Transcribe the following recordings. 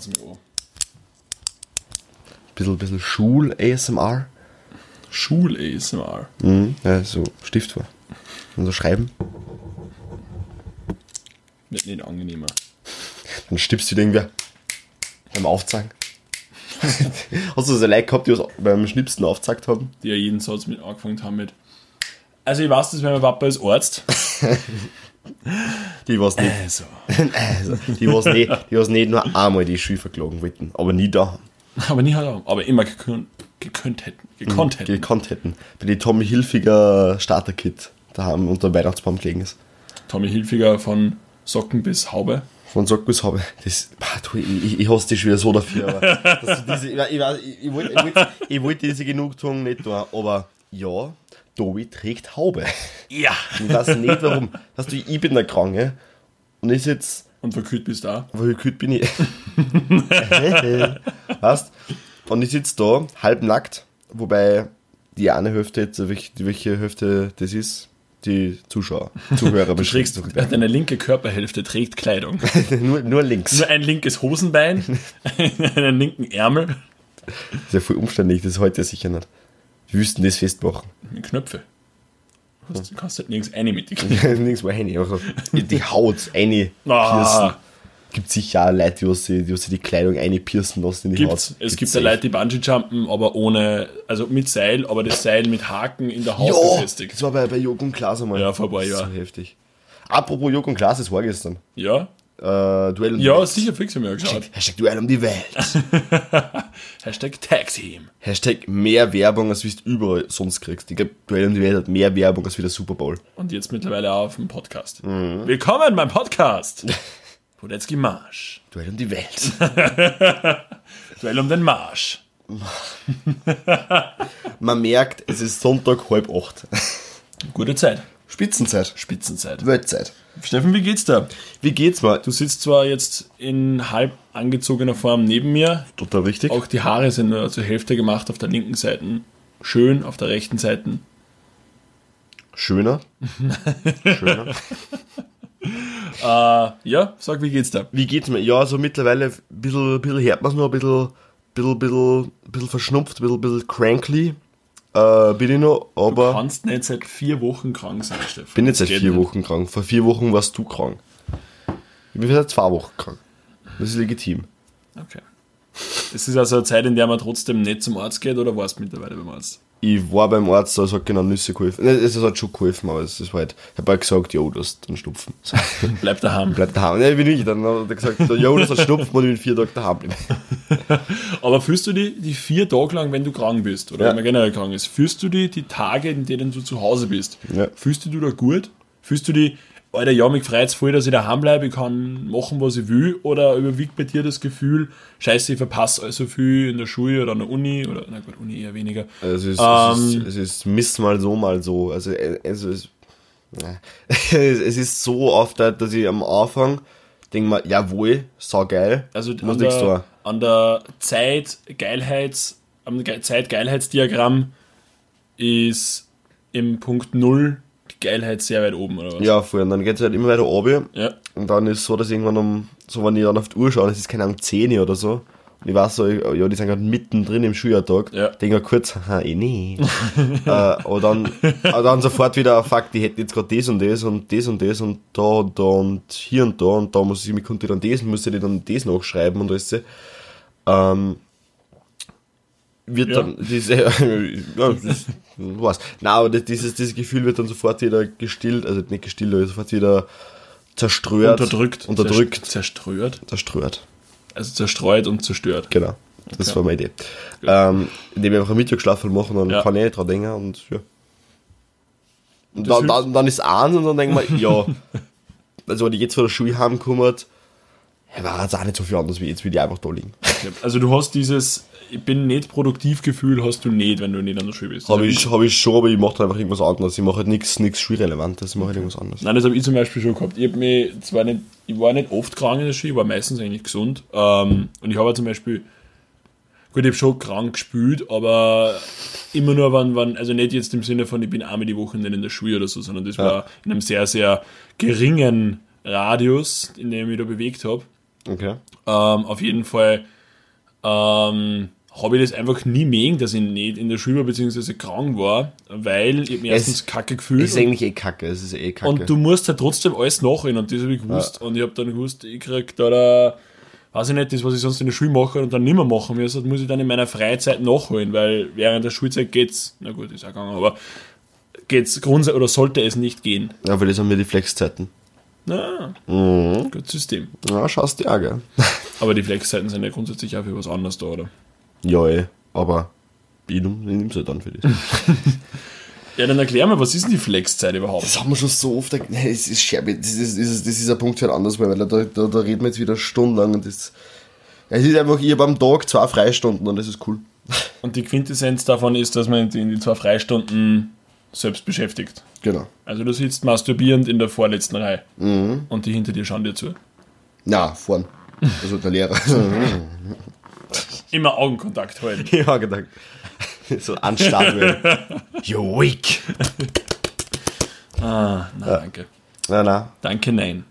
es mir an. Bisschen, bisschen Schul-ASMR. Schul-ASMR. Mhm. Ja, so Stift vor. Und so schreiben. Wird nicht angenehmer. Dann stippst du wieder irgendwer beim Aufzeigen. Hast du so Leute gehabt, die was beim Schnipsen aufgezeigt haben? Die ja jeden Satz mit angefangen haben mit. Also ich weiß das, weil mein Papa ist Arzt. Die was nicht, Also. also, die was nicht, die was nicht nur einmal die Schule verklagen wollten, aber nie da Aber nie halt auch. Aber immer gekönnt, gekönnt hätten. Gekonnt hätten. gekonnt hätten. Bei die Tommy Hilfiger Starter-Kit daheim unter dem Weihnachtsbaum gelegen ist. Tommy Hilfiger von Socken bis Haube. Von Sock bis habe. Das, du, ich, ich, ich hasse dich wieder so dafür. Aber diese, ich, ich, ich, ich, wollte, ich wollte diese Genugtuung nicht tun, aber ja, Tobi trägt Haube. Ja. Ich weiß nicht warum. Weißt du, ich bin der Kranke und ich sitze Und verkühlt bist du da. Weil kühl bin ich. weißt Und ich sitze da, halbnackt, wobei die eine Hälfte jetzt, welche, welche Hälfte das ist, die Zuschauer, Zuhörer Du trägst, deine linke Körperhälfte trägt Kleidung. nur, nur links. Nur ein linkes Hosenbein, einen linken Ärmel Das ist ja voll umständlich, das ist heute sicher nicht. Wie wüssten das festmachen? mit Knöpfe. Du du kannst halt nirgends eine mit. Nirgends mal rein. Also die Haut eine Ah. piercen. Gibt sicher auch Leute, die sich die, sich die Kleidung eine piercen lassen in die Gibt's. Haut. Es gibt ja Leute, die Bungee-Jumpen, aber ohne, also mit Seil, aber das Seil mit Haken in der Haut Ja, befestigt. das war bei, bei Joko und Klaas einmal. Ja, vor ein paar Das ist Jahren. So heftig. Apropos Joko und Klaas, das war gestern. Ja? Äh, Duell um die Ja, Welt. sicher fix haben wir ja geschaut. Hashtag Duell um die Welt. Hashtag Tag-Team. Hashtag mehr Werbung, als wie du überall sonst kriegst. Ich glaube, Duell um die Welt hat mehr Werbung als wie der Super Bowl. Und jetzt mittlerweile auch auf dem Podcast. Mhm. Willkommen beim Podcast. Podetzky Marsch. Duell um die Welt. Duell um den Marsch. Man merkt, es ist Sonntag halb acht. Gute Zeit. Spitzenzeit. Spitzenzeit. Weltzeit. Steffen, wie geht's da? Wie geht's mal? Du sitzt zwar jetzt in halb angezogener Form neben mir, Total richtig. auch die Haare sind nur zur Hälfte gemacht auf der linken Seite. Schön, auf der rechten Seite. Schöner. Schöner. Äh, ja, sag, wie geht's da? Wie geht's mir? Ja, so mittlerweile ein bisschen, bisschen hört man's noch, ein bisschen, bisschen, bisschen, bisschen verschnupft, ein bisschen, bisschen crankly. Äh, bin ich noch, Du aber kannst nicht seit vier Wochen krank sein, Steffen. bin jetzt seit vier nicht. Wochen krank. Vor vier Wochen warst du krank. Ich bin seit zwei Wochen krank. Das ist legitim. Okay. Das ist also eine Zeit, in der man trotzdem nicht zum Arzt geht oder warst du mittlerweile beim Arzt? Ich war beim Arzt, da hat genau Nüsse geholfen. Es hat schon geholfen, aber es ist halt, ich habe halt gesagt, jo, du hast einen Schnupfen. So, Bleib daheim. bleib daheim. Ne, bin ich. Dann hat er gesagt, jo, das hat Schnupfen und ich bin vier Tage daheim. Aber fühlst du die, die vier Tage lang, wenn du krank bist oder Ja. wenn man generell krank ist, fühlst du die die Tage, in denen du zu Hause bist? Ja. Fühlst du dich da gut? Fühlst du die, Alter, ja, mich freut voll, dass ich daheim bleibe, ich kann machen, was ich will? Oder überwiegt bei dir das Gefühl, scheiße, ich verpasse also viel in der Schule oder an der Uni? Oder, na gut, Uni eher weniger. Es ist, Ähm. es ist, es ist Miss mal so, mal so. Also, äh, es ist, ja. es ist so oft, dass ich am Anfang denke mir, jawohl, sau geil. Also muss an nichts der, tun. an der Zeit Geilheits, am Ge- Zeit-Geilheitsdiagramm ist im Punkt 0 die Geilheit sehr weit oben, oder was? Ja, voll. Und dann geht es halt immer weiter runter. Ja. Und dann ist es so, dass irgendwann um, so wenn ich dann auf die Uhr schaue, das ist keine Ahnung, 10 oder so. Und ich weiß so, ich- ja, die sind gerade mittendrin im Schuljahrtag. Ja. Denke kurz, haha, eh nee. äh, aber, dann, aber dann sofort wieder, fuck, die hätten jetzt gerade das und das und das und das und da und da und hier und da und da muss ich mich konnte dann das, muss ich dann das nachschreiben und alles. Ähm, wird Ja. dann diese, ja, das was. Nein, aber dieses, dieses Gefühl wird dann sofort wieder gestillt, also nicht gestillt, aber sofort wieder zerströert. Unterdrückt. Unterdrückt. Zerströert. Zerströert. Also zerstreut und zerstört. Genau. Das Okay. war meine Idee. Ähm, indem wir einfach einen Mittagsschlaf machen, dann Ja. kann ich nicht dran denken und ja. Und dann, dann, dann ist eins und dann denken wir, ja, also wenn ich jetzt von der Schule heimkomme, war jetzt auch nicht so viel anders wie jetzt, wie die einfach da liegen. Also du hast dieses, ich bin nicht produktiv Gefühl, hast du nicht, wenn du nicht an der Schule bist. Habe Das ich, hab ich schon, aber ich mache dann einfach irgendwas anderes. Ich mache halt nichts nichts Schulrelevantes, ich mache halt irgendwas anderes. Nein, das habe ich zum Beispiel schon gehabt. Ich, mich zwar nicht, ich war nicht oft krank in der Schule, ich war meistens eigentlich gesund. Ähm, und ich habe zum Beispiel, gut, ich habe schon krank gespielt, aber immer nur, wenn, wenn, also nicht jetzt im Sinne von, ich bin einmal die Woche nicht in der Schule oder so, sondern das war in einem sehr, sehr geringen Radius, in dem ich mich da bewegt habe. Okay. Ähm, auf jeden Fall ähm, habe ich das einfach nie mögen, dass ich nicht in der Schule beziehungsweise krank war, weil ich mich erstens kacke gefühlt. ist eigentlich eh kacke, es ist eh kacke. Und du musst halt trotzdem alles nachrennen und das habe ich gewusst. Und ich habe dann gewusst, ich krieg da, da, weiß ich nicht, das, was ich sonst in der Schule mache und dann nicht mehr machen muss, das muss ich dann in meiner Freizeit nachholen, weil während der Schulzeit geht's, na gut, ist auch gegangen, aber geht's grundsätzlich oder sollte es nicht gehen. ja, weil das haben wir die Flexzeiten. Na, Mhm. gutes System. Ja, schaust dir auch, gell? Aber die Flexzeiten sind ja grundsätzlich auch für was anderes da, oder? ja, eh, aber ich nimm's halt dann für das. Ja, dann erklär mal, was ist denn die Flexzeit überhaupt? Das haben wir schon so oft. Nee, Es ist Scherbe. Das ist, das ist, das ist ein Punkt für ein anderes Mal, weil da, da, da reden wir jetzt wieder stundenlang und das. Es ist einfach, ich habe am Tag zwei Freistunden und das ist cool. Und die Quintessenz davon ist, dass man in die zwei Freistunden selbst beschäftigt. Genau. Also du sitzt masturbierend in der vorletzten Reihe und die hinter dir schauen dir zu. Na, vorn. Also der Lehrer. Immer Augenkontakt halten. ja, gedacht. So anstarren will. You weak. Ah, na danke. Na, na. Danke, nein.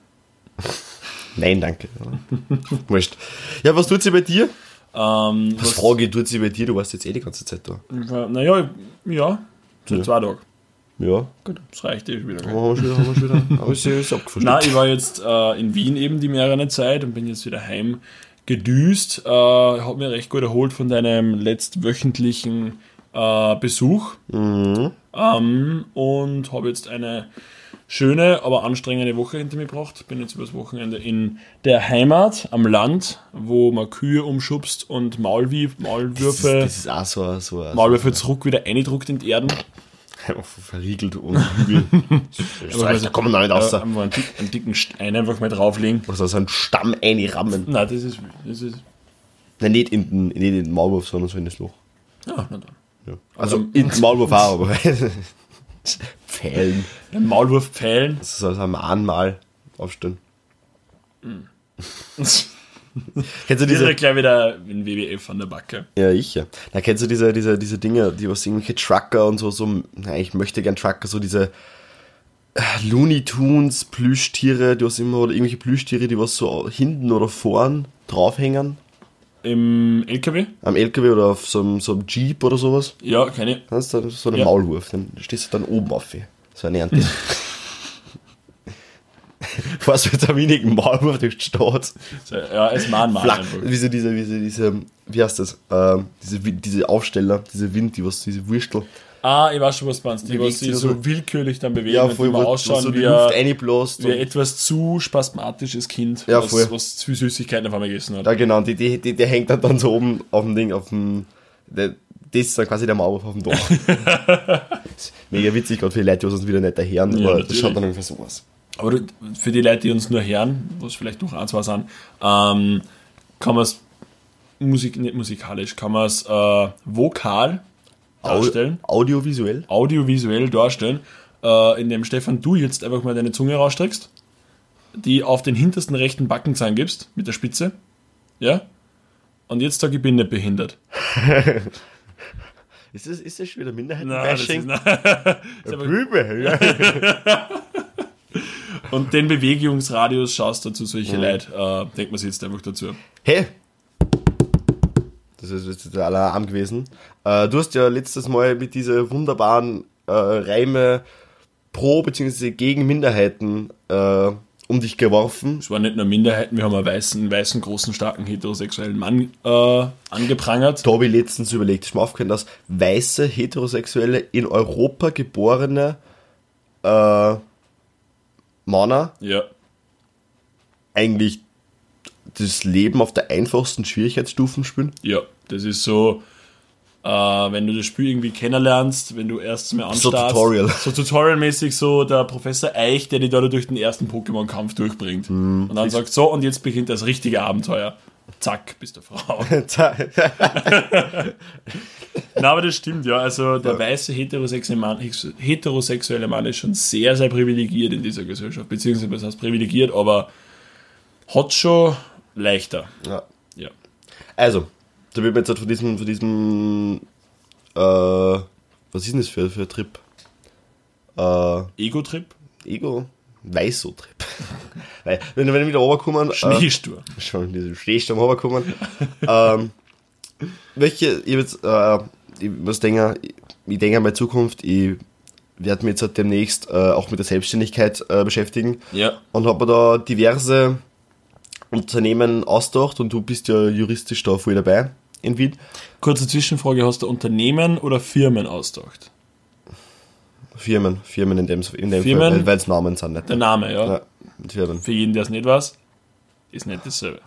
Nein, danke. Wurscht. Ja, was tut sie bei dir? Ähm, Was Frage tut sie bei dir? Du warst jetzt eh die ganze Zeit da. Naja, ja, seit zwei Tagen. Ja. Gut, das reicht eh wieder. gell? Haben wir schon wieder, haben wir schon wieder. Aber sie ist abgefuscht. Na, ich war jetzt äh, in Wien eben die mehrere Zeit und bin jetzt wieder heim gedüst. Äh, habe mir recht gut erholt von deinem letztwöchentlichen äh, Besuch. Ähm, und habe jetzt eine schöne, aber anstrengende Woche hinter mir gebracht. Bin jetzt übers Wochenende in der Heimat am Land, wo man Kühe umschubst und Maulwieb, das, Maulwürfe, das ist auch so, ein- so, ein- Maulwürfe zurück wieder eindruckt in die Erden. einfach verriegelt und Hügel. Österreich, da kommen wir nicht raus. Einfach einen, dick, einen dicken Stein einfach mal drauflegen. Oder so einen Stamm einrammen. Nein, das ist, das ist Nein, nicht in den, nicht in den Maulwurf, sondern so in das Loch. ja, na dann. Ja. Also Aber- in den Maulwurf auch, aber Pfählen. Maulwurf pfeilen. Das ist also ein Mahnmal aufstellen. Kennst du Diese gleich wieder ein WWF an der Backe. Ja, ich ja. Na, kennst du diese, diese, diese Dinge, die was irgendwelche Trucker und so, so, na, ich möchte gern Trucker, so diese äh, Looney Tunes, Plüschtiere, die was immer, oder irgendwelche Plüschtiere, die was so hinten oder vorn draufhängen, Im LKW? am LKW oder auf so einem, so einem Jeep oder sowas. Ja, keine. Ist dann so ein Ja. Maulwurf, dann stehst du dann oben auf. So eine Ernte. Was mit einem wenigen Maulwurf durch die Stadt. Ja, als Mahnmal Flach, einfach. wie so diese, wie so diese, wie heißt das? Ähm, diese, diese Aufsteller, diese Wind, die was, diese Würstel. Ah, ich weiß schon, was du meinst. Die, was sich so so. willkürlich dann bewegen Ja, und voll, immer wo ausschauen so die wie, Luft wie ein und- etwas zu spasmatisches Kind, Ja, was, voll. was zu viel Süßigkeiten auf einmal gegessen hat. Ja, genau, und die, die, die, der hängt dann, dann so oben auf dem Ding, auf dem, der, das ist dann quasi der Maulwurf auf dem Dach. Mega witzig, gerade für die Leute, die uns wieder nicht daherren, Ja, aber das schaut dann ungefähr so aus. Aber für die Leute, die uns nur hören, was vielleicht noch ein, zwei sind, ähm, kann man es Musik, nicht musikalisch, kann man es äh, vokal darstellen, Au- Audiovisuell. audiovisuell darstellen, äh, indem Stefan du jetzt einfach mal deine Zunge rausstreckst, die auf den hintersten rechten Backenzahn gibst, mit der Spitze, ja, und jetzt sag ich, bin nicht behindert. Ist das, ist das schon wieder Nein, das ist, Minderheitenbashing? nein. ist Rübe, ja. und den Bewegungsradius schaust du zu solche Leute, äh, denkt man sich jetzt einfach dazu. Hey! Das ist jetzt der Alarm gewesen. Äh, du hast ja letztes Mal mit dieser wunderbaren äh, Reime pro bzw. gegen Minderheiten äh, um dich geworfen. Es waren nicht nur Minderheiten, wir haben einen weißen, weißen großen, starken, heterosexuellen Mann äh, angeprangert. Da habe ich letztens überlegt, ist mir aufgefallen, dass weiße, heterosexuelle, in Europa geborene äh, Männer Ja. eigentlich das Leben auf der einfachsten Schwierigkeitsstufen spielen. Ja, das ist so, äh, wenn du das Spiel irgendwie kennenlernst, wenn du erst mal So anstartst. Tutorial. So Tutorial-mäßig so der Professor Eich, der dich da durch den ersten Pokémon-Kampf durchbringt. Mhm. Und dann sagt so, und jetzt beginnt das richtige Abenteuer. Zack, bist du Frau. Na, aber das stimmt, ja. Also der weiße heterosexuelle Mann, heterosexuelle Mann ist schon sehr, sehr privilegiert in dieser Gesellschaft. Beziehungsweise, was heißt privilegiert, aber hat schon leichter. ja. Ja. Also, da wird man jetzt halt von diesem, von diesem, äh, was ist denn das für, für ein Trip? Äh, Ego-Trip? Ego? Weißo-Trip. Weil, wenn, wenn wir wieder runterkommen, äh, Schneesturm. schon diese Schneesturm runterkommen, ähm, welche, ich jetzt, äh, ich muss denken, ich, ich denke an meine Zukunft, ich werde mich jetzt halt demnächst äh, auch mit der Selbstständigkeit äh, beschäftigen Ja. und habe mir da diverse Unternehmen ausgedacht und du bist ja juristisch da voll dabei in Wien. Kurze Zwischenfrage, hast du Unternehmen oder Firmen ausgedacht? Firmen, Firmen in dem, in dem Firmen? Fall, weil es Namen sind nicht. Der Name, ja. Ja, Firmen. Für jeden, der es nicht weiß, ist nicht dasselbe.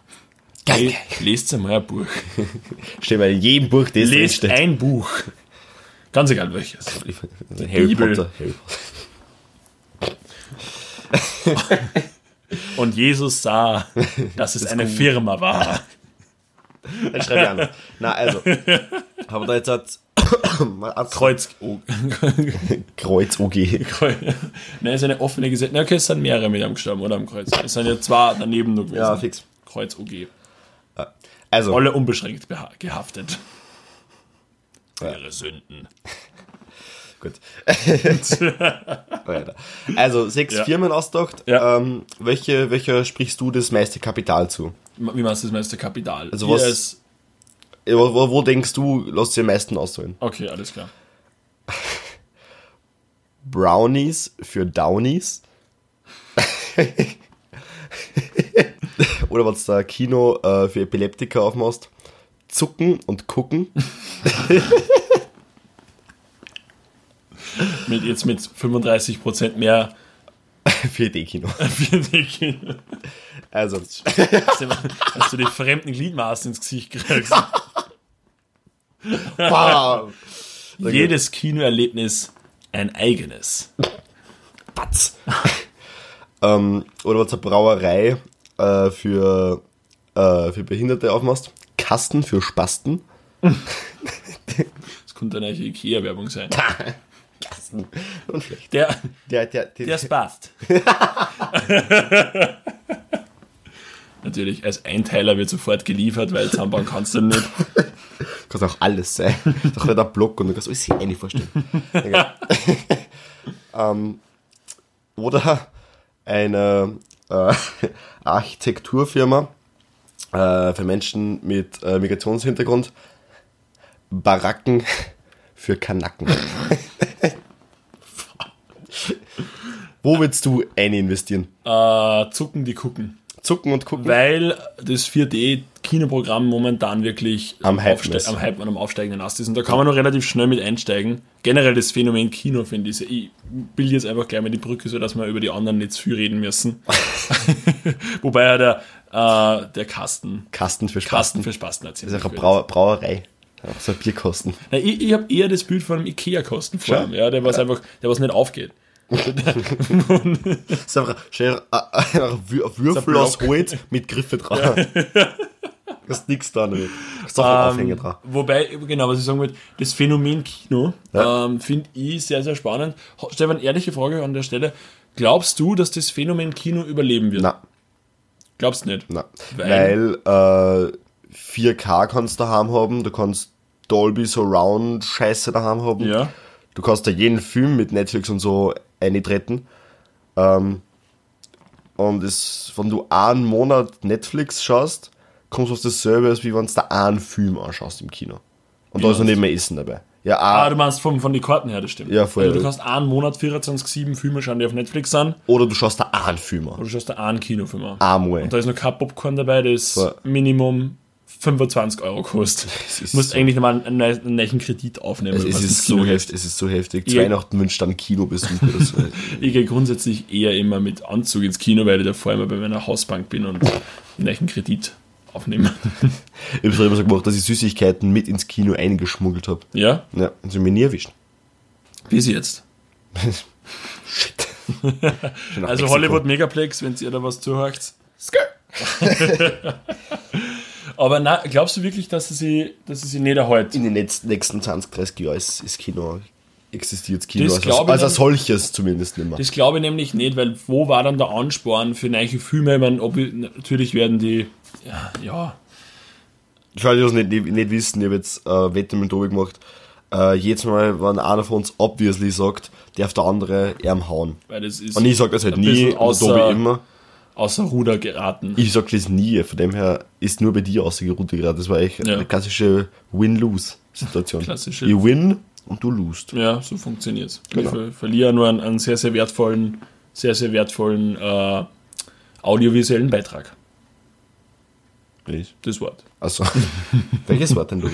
Geil. Le lest einmal ein Buch. Steht bei jedem Buch, das Lest drinsteht. ein Buch. Ganz egal welches. Harry Bibel. Potter. Harry Potter. Und Jesus sah, dass es eine Firma war. Dann schreibe ich an. Na, also. Haben wir da jetzt halt mal ab- Kreuz. Kreuz OG. Nein, ist eine offene Gesetz. Na, okay, es sind mehrere mit am gestorben, oder am Kreuz. Es sind ja zwei daneben nur gewesen. Ja, fix. Kreuz OG. Also, Alle unbeschränkt gehaftet. Für ihre Sünden. Gut. Also, sechs Ja. Firmen ausgedacht. Ja. Ähm, welche, welcher sprichst du das meiste Kapital zu? Wie meinst du das meiste Kapital? Also was- Äh, Wo, wo, wo denkst du, lässt sich am meisten auszahlen? Okay, alles klar. Brownies für Downies? Oder was da Kino äh, für Epileptiker aufmachst? Zucken und gucken. Mit, jetzt mit 35% mehr 4D-Kino. für die Also, dass du die fremden Gliedmaßen ins Gesicht kriegst. bam! Jedes Kinoerlebnis ein eigenes. Batz. ähm, oder was eine Brauerei äh, für, äh, für Behinderte aufmachst. Kasten für Spasten. Das könnte eine Ikea-Werbung sein. Kasten. Und schlecht. Der, Der, der, der, der passt. Natürlich, als Einteiler wird sofort geliefert, weil zusammenbauen kannst du nicht. kann auch alles sein. Doch nicht ein Block und du kannst alles eine vorstellen. Ähm, oder eine äh, Architekturfirma äh, für Menschen mit äh, Migrationshintergrund. Baracken für Kanaken. Wo willst du eine investieren? Äh, zucken die gucken. Zucken und gucken? Weil das 4D-Kinoprogramm momentan wirklich Am Hypen aufste- am Hype und am aufsteigenden Ast ist. Und da kann man noch relativ schnell mit einsteigen. Generell das Phänomen Kino finde ich. Ich bilde jetzt einfach gleich mal die Brücke, so dass wir über die anderen nicht zu viel reden müssen. Wobei ja der, äh, der Kasten, Kasten für Spasten. Kasten für Spasten Das erzählt. ist auch eine Brau Brauerei. Auch so ein Bierkosten. Na, ich ich habe eher das Bild von einem Ikea-Kosten vor ja, der was einfach, der was nicht aufgeht. Das ist einfach ein, ein Wür- Würfel aus Holz mit Griffe dran. Das ist nichts dran. damit. Das ist auch ein Aufhänger dran. Wobei, genau, was ich sagen wollte, das Phänomen Kino Ja. ähm, finde ich sehr, sehr spannend. Stefan, ehrliche Frage an der Stelle. Glaubst du, dass das Phänomen Kino überleben wird? Na, Glaubst nicht? na. Weil? Weil, äh, 4K kannst du daheim haben, du kannst Dolby Surround Scheiße daheim haben. Ja. Du kannst da jeden Film mit Netflix und so eintreten. Ähm, und es, wenn du einen Monat Netflix schaust, kommst du auf dasselbe, als wie wenn du da einen Film anschaust im Kino. Und Wie da ist noch nicht mehr Essen dabei. Ja, Ah, ah, du meinst vom, von den Karten her, das stimmt. Ja, voll. Also du kannst einen Monat 24-7 Filme schauen, die auf Netflix sind, oder du schaust da einen Film an. oder du schaust da einen Kinofilm an. Einmal. Und da ist noch kein Popcorn dabei, das Voll. Minimum 25 Euro kostet. ist Du musst so- eigentlich nochmal einen, einen, neuen Kredit aufnehmen. Es, es ist so heftig, es ist so heftig. Ja. Weihnachten wünscht dann Kinobesuch oder so. Ich gehe grundsätzlich eher immer mit Anzug ins Kino, weil ich davor immer bei meiner Hausbank bin und einen neuen Kredit aufnehme. ich habe immer so gemacht, dass ich Süßigkeiten mit ins Kino eingeschmuggelt habe. Ja? Ja, und sie mich nie erwischt. Wie sie jetzt? Shit. Also. Hollywood Megaplex, wenn ihr da was zuhört. Aber na, glaubst du wirklich, dass sie dass sie nicht erhält? In den nächsten, nächsten 20, 30 Jahren ist, ist Kino, existiert Kino Das als, ich als, als solches zumindest nicht mehr. Das glaube ich nämlich nicht, weil wo war dann der Ansporn für neue Filme? Ich meine, ob, natürlich werden die, ja, ja, alle, die das nicht, nicht, wissen, ich habe jetzt äh, Wette mit Tobi gemacht. Äh, jedes Mal, wenn einer von uns obviously sagt, darf der andere ihm hauen. weil das ist. Und ich sage das halt nie, außer- Tobi immer. Außer Ruder geraten. Ich sag das nie, von dem her ist nur bei dir ausgeruht gerade. Das war echt Ja. eine klassische Win-Lose-Situation. Klassische- Ich win und du lose. Ja, so funktioniert's. Genau. Ich ver verliere nur einen, einen sehr, sehr wertvollen, sehr, sehr wertvollen äh, audiovisuellen Beitrag. Ich. Das Wort. Also, welches Wort denn du?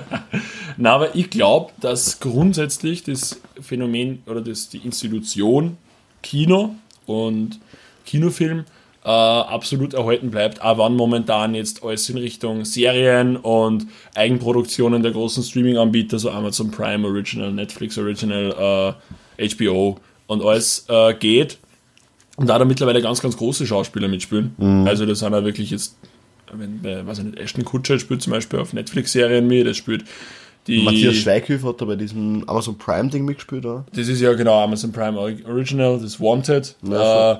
Na, aber ich glaube, dass grundsätzlich das Phänomen oder das, die Institution Kino und Kinofilm äh, absolut erhalten bleibt, auch wenn momentan jetzt alles in Richtung Serien und Eigenproduktionen der großen Streaming-Anbieter, so Amazon Prime Original, Netflix Original, äh, HBO und alles äh, geht. Und da da mittlerweile ganz, ganz große Schauspieler mitspielen. Also das sind ja wirklich jetzt, wenn, bei, weiß ich nicht, Ashton Kutcher spielt zum Beispiel auf Netflix-Serien mit, das spielt die... Matthias Schweighöfer hat da bei diesem Amazon Prime-Ding mitgespielt, oder? Das ist ja genau Amazon Prime Original, das Wanted. Ja, äh,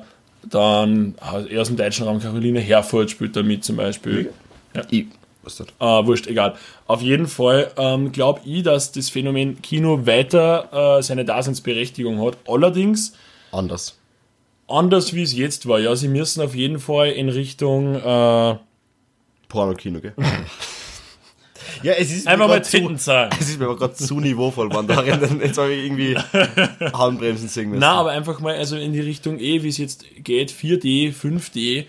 dann eher aus dem deutschen Raum Caroline Herford spielt da mit zum Beispiel. Ich. Was das? Äh, wurscht, egal. Auf jeden Fall ähm, glaube ich, dass das Phänomen Kino weiter äh, seine Daseinsberechtigung hat. Allerdings Anders. anders wie es jetzt war. Ja, sie müssen auf jeden Fall in Richtung äh, Porno-Kino, gell? ja, es ist einfach mal Titten sagen. Es ist mir aber gerade zu niveauvoll, man. Darin, jetzt habe ich irgendwie Handbremsen singen müssen. Na, aber einfach mal also in die Richtung eh, wie es jetzt geht, 4D, 5D.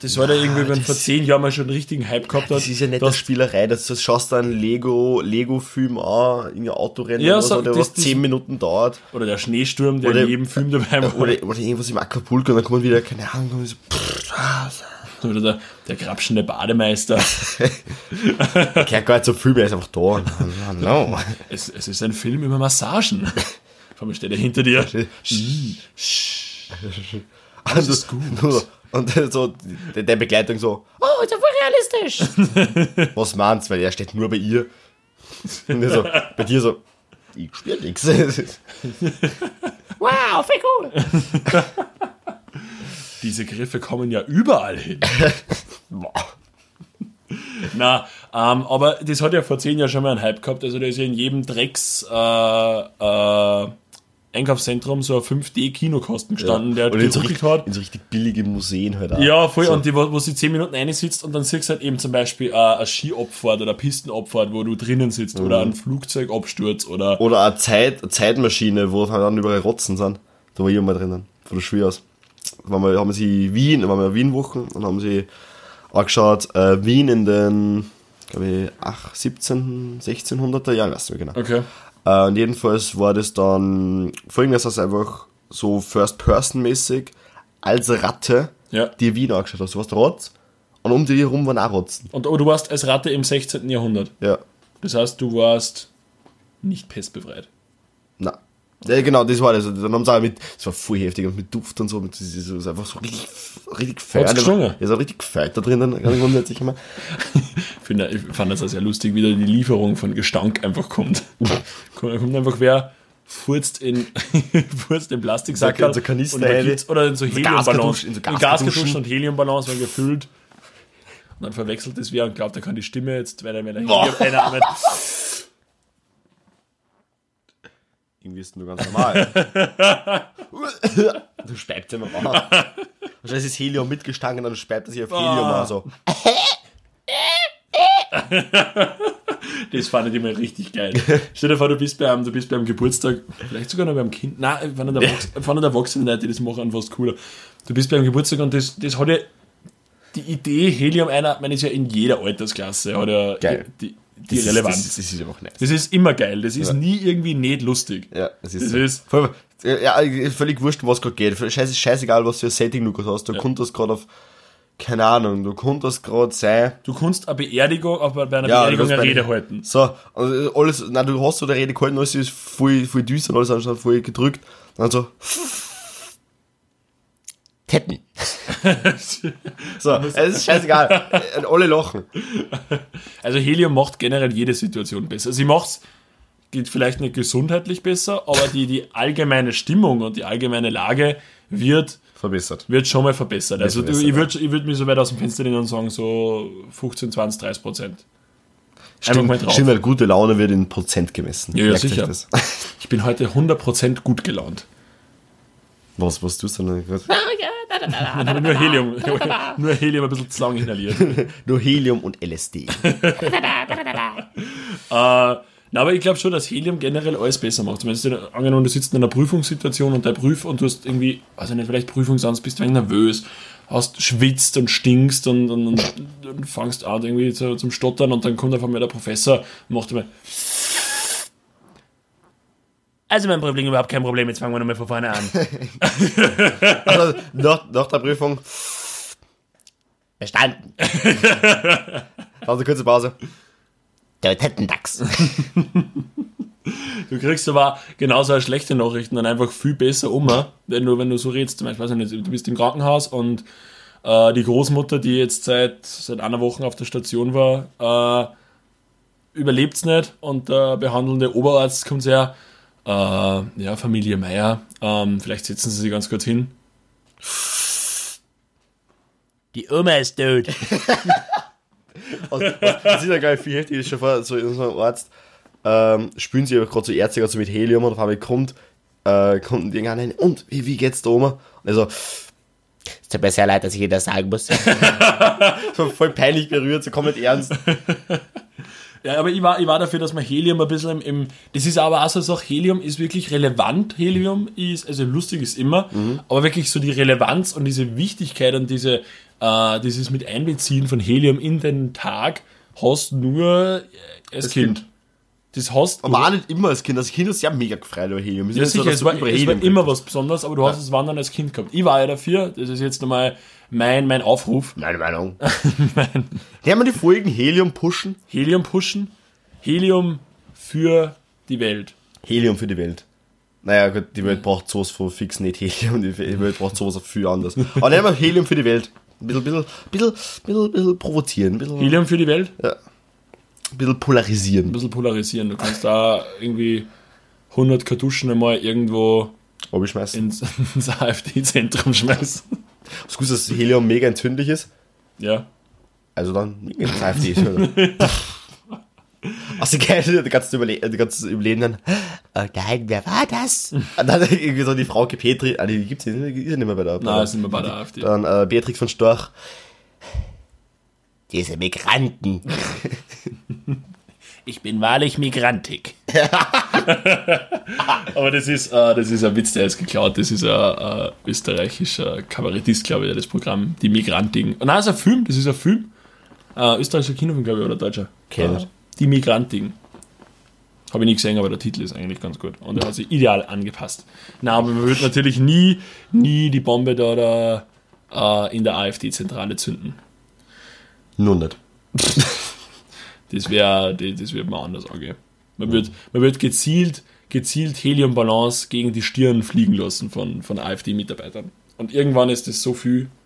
Das war da irgendwie, wenn vor zehn Jahren mal schon einen richtigen Hype gehabt hat. Das ist ja nicht das Spielerei, das, das schaust du einen Lego, Lego-Film an, irgendein Autorennen Ja, oder so, der was 10 Minuten dauert. Oder der Schneesturm, der Oder- in jedem Film dabei war. Oder, oder irgendwas im Acapulco und dann kommen wieder, keine Ahnung, kommen so, pff, ah, Oder der, der grapschende Bademeister. gehört gar nicht zum Film, er ist einfach da. No. es, es ist ein Film über Massagen. Vor allem steht er hinter dir. Alles ist gut. Nur, und so, der, der Begleitung so, oh, ist ja voll realistisch. Was meinst du? Weil er steht nur bei ihr. Und so, bei dir so, ich spür nix. Wow, voll cool. Diese Griffe kommen ja überall hin. Na, ähm, aber das hat ja vor zehn Jahren schon mal einen Hype gehabt. Also da ist ja in jedem Drecks äh, äh, Einkaufszentrum so ein 5D-Kinokasten gestanden, der und in so, geruckelt richtig, hat. in so richtig billige Museen halt auch. Ja, voll. So. Und die, wo, wo sie 10 Minuten einsitzt und dann siehst du halt eben zum Beispiel äh, eine Skiabfahrt oder eine Pistenabfahrt, wo du drinnen sitzt oder Mhm. ein Flugzeugabsturz oder. Oder eine, Zeit, eine Zeitmaschine, wo halt dann überall Rotzen sind. Da war ich mal drinnen, von der Schule aus. Waren wir, haben sie Wien, waren wir Wien-Wochen und haben sie angeschaut, äh, Wien in den, glaube ich, 8, 17, 1600er Jahren, weißt du genau. Okay. Äh, und jedenfalls war das dann folgendes, dass einfach so First-Person-mäßig als Ratte Ja. die Wien angeschaut hast. Du warst Rotz und um die herum waren auch Rotzen. Und oh, du warst als Ratte im 16. Jahrhundert. Ja. Das heißt, du warst nicht pestbefreit. Na. Ja, genau, das war das. Dann haben sie auch mit, das war voll heftig und mit Duft und so, mit, das ist, ist einfach so richtig, richtig feuer. Hat's gestunken? Ja, so richtig gefeiert da drinnen, grundsätzlich immer. Ich, finde, ich fand das auch sehr lustig, wie da die Lieferung von Gestank einfach kommt. kommt kommt einfach wer furzt in, furzt in Plastiksack In so Kanister und oder in so so Heliumballons. In so Gaskartuschen. Und Heliumballons werden gefüllt. Und dann verwechselt es wer und glaubt, er kann die Stimme jetzt, weil er, weil er. Irgendwie ist nur ganz normal. du speibst immer raus. Wahrscheinlich ist Helium mitgestangen, dann speibt er sich auf Helium Ah. an, so. Das fand ich immer richtig geil. Stell dir vor, du bist beim, du bist beim Geburtstag, vielleicht sogar noch beim Kind, nein, von der, Erwachs von der Erwachsenen Leute, das machen, fast cooler. Du bist beim Geburtstag und das, das hat ja, die Idee Helium einatmen ist ja in jeder Altersklasse, ja Geil. die, die Das ist- Relevanz. Das ist, das ist einfach nice. Das ist immer geil. Das ist Ja. nie irgendwie nicht lustig. Ja, das ist, Das so. ist- Vor allem, ja, völlig wurscht, was gerade geht. Scheiß, scheißegal, was für ein Setting du gerade hast. Du Ja. konntest das gerade auf, keine Ahnung, du konntest gerade sein. Du kannst eine Beerdigung, aber bei einer Ja, Beerdigung eine Rede halten. So, also alles, nein, du hast so der Rede gehalten, alles ist voll, voll düster und alles anstatt voll gedrückt. Dann so. Tetten. So, es ist scheißegal. Und alle lachen. Also Helium macht generell jede Situation besser. Sie macht's, geht vielleicht nicht gesundheitlich besser, aber die, die allgemeine Stimmung und die allgemeine Lage wird, Verbessert. wird schon mal verbessert. Also verbessert, ich würde ich würd mich so weit aus dem Fenster lehnen und sagen, so 15, 20, 30 Prozent. Stimmt, mal drauf. stimmt, weil gute Laune wird in Prozent gemessen. Ja, ja, sicher. Ich bin heute 100% gut gelaunt. Was, was tust du denn? nur Helium, nur Helium ein bisschen zu lang inhaliert. Nur Helium und LSD. Äh, na, aber ich glaube schon, dass Helium generell alles besser macht. Zumindest angenommen, du sitzt in einer Prüfungssituation und der Prüf und du hast irgendwie, also nicht vielleicht Prüfungsangst, bist du nervös, hast schwitzt und stinkst und, und, und, und fangst an irgendwie zu, zum Stottern und dann kommt einfach mal der Professor und macht immer also mein Problem überhaupt kein Problem, jetzt fangen wir nochmal von vorne an. Also, nach, nach der Prüfung. Bestanden. Also kurze Pause. Der Tettendachs. Du kriegst aber genauso schlechte Nachrichten dann einfach viel besser um, wenn du, wenn du so redest. Zum Beispiel, nicht, du bist im Krankenhaus und äh, die Großmutter, die jetzt seit, seit einer Woche auf der Station war, äh, überlebt es nicht und der behandelnde Oberarzt kommt sehr, äh, ja, Familie Meier, ähm, vielleicht setzen Sie sich ganz kurz hin. Die Oma ist tot. Also, das ist ja geil, viel heftig ist schon vor, so in einem Arzt, ähm, spülen sie gerade so Ärzte gerade so mit Helium und auf einmal kommt, äh, kommt irgendwann rein, und wie, wie geht's der Oma? Und er so, es tut mir sehr leid, dass ich Ihnen das sagen muss. so voll peinlich berührt, so komplett ernst. Ja, aber ich war, ich war dafür, dass man Helium ein bisschen im, das ist aber auch so eine Sache, Helium ist wirklich relevant, Helium ist, also lustig ist immer, aber wirklich so die Relevanz und diese Wichtigkeit und diese, äh, dieses mit Einbeziehen von Helium in den Tag hast nur äh, als Als Kind. Kind. Das hast Aber auch nicht immer als Kind. Als Kind ist ja mega gefreut über Helium. Ist ja, so, sicher, dass es war, es war immer was Besonderes, aber du hast es Wandern als Kind gehabt. Ich war ja dafür, das ist jetzt nochmal mein, mein Aufruf. Meine Meinung. Werden wir die Folgen Helium pushen? Helium pushen, Helium für die Welt. Helium für die Welt. Naja, gut, die Welt braucht sowas von fix nicht Helium, die Welt braucht sowas viel anders. Aber nehmen wir Helium für die Welt. Ein bisschen, bisschen, bisschen, bisschen, bisschen provozieren, bisschen, Helium für die Welt? ein bisschen polarisieren. ein bisschen polarisieren. Du kannst da irgendwie 100 Kartuschen einmal irgendwo Ob ich schmeißen. ins, ins AfD-Zentrum schmeißen. Das Gute ist, dass Helium mega entzündlich ist. Ja. Also dann ins AfD. Also die ganzen, Überle die ganzen Überleben dann, oh nein, wer war das? Und dann irgendwie so die Frau Petri, ah, die gibt's ja nicht, die ist ja nicht mehr bei der Nein, sind wir bei der AfD. Dann äh, Beatrix von Storch. Diese Migranten. Ich bin wahrlich migrantig. Aber das ist, äh, das ist ein Witz, der ist geklaut. Das ist ein äh, österreichischer Kabarettist, glaube ich, der das Programm Die Migrantigen. Oh, nein, das ist ein Film, das ist ein Film. Äh, österreichischer Kinofilm, glaube ich, oder deutscher. Kenn Äh, ich. Die Migrantigen. Habe ich nie gesehen, aber der Titel ist eigentlich ganz gut. Und er hat sich ideal angepasst. Na, aber man wird natürlich nie, nie die Bombe da, da äh, in der AfD-Zentrale zünden. Nur nicht. Das wäre, das wird man anders angehen. Man wird, man wird gezielt, gezielt Heliumbalance gegen die Stirn fliegen lassen von, von AfD-Mitarbeitern. Und irgendwann ist das so viel.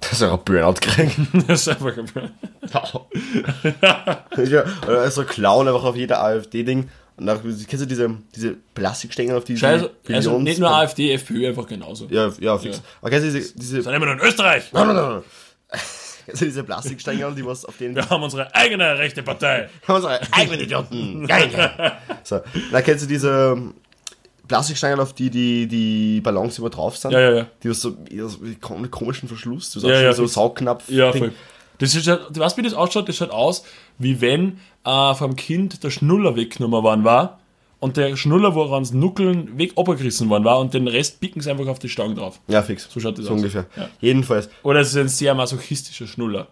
Das ist ja ein Burnout kriegen. Das ist einfach ja, oder so ein Clown einfach auf jeder AfD-Ding. Und dann, kennst du diese, diese Plastikstängel auf die Scheiße. Also Billions- nicht nur AfD, FPÖ einfach genauso. Ja, ja, fix. Ja. Aber kennst du diese, diese, Dann immer nur in Österreich. kennst du diese Plastikstängel, die was auf denen Wir haben unsere eigene rechte Partei. haben unsere eigenen Idioten. Geil, geil. So, dann kennst du diese ähm, Plastikstangen, auf die die, die Ballons immer drauf sind? Ja, ja, ja. Die was so, kom- komischen Verschluss, so, Ja, ja, so fix. Saugnapf. Ja, voll. Das ist halt, du weißt, wie das ausschaut? Das schaut aus, wie wenn äh, vom Kind der Schnuller weggenommen worden war und der Schnuller, woran das Nuckeln weg abgerissen worden war und den Rest picken sie einfach auf die Stange drauf. Ja, fix. So schaut das so aus. ungefähr. Ja. Jedenfalls. Oder es ist ein sehr masochistischer Schnuller.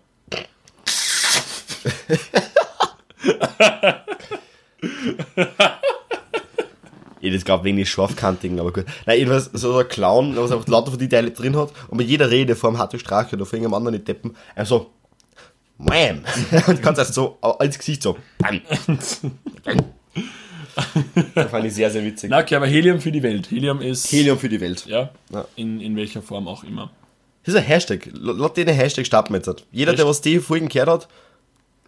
Ich das glaube wegen den scharfkantigen, aber gut. Nein, jedenfalls so ein Clown, der was einfach lauter von die Teile drin hat und bei jeder Rede vor dem Hatte Strache oder vor irgendeinem anderen nicht deppen, einfach so, Ma'am. Und kannst erst so als Gesicht so, Das fand ich sehr, sehr witzig. Na okay, aber Helium für die Welt. Helium ist. Helium für die Welt. Ja, Ja. In, in welcher Form auch immer. Das ist ein Hashtag. Laut den Hashtag starten wir jetzt. Jeder, der was die Folgen gehört hat,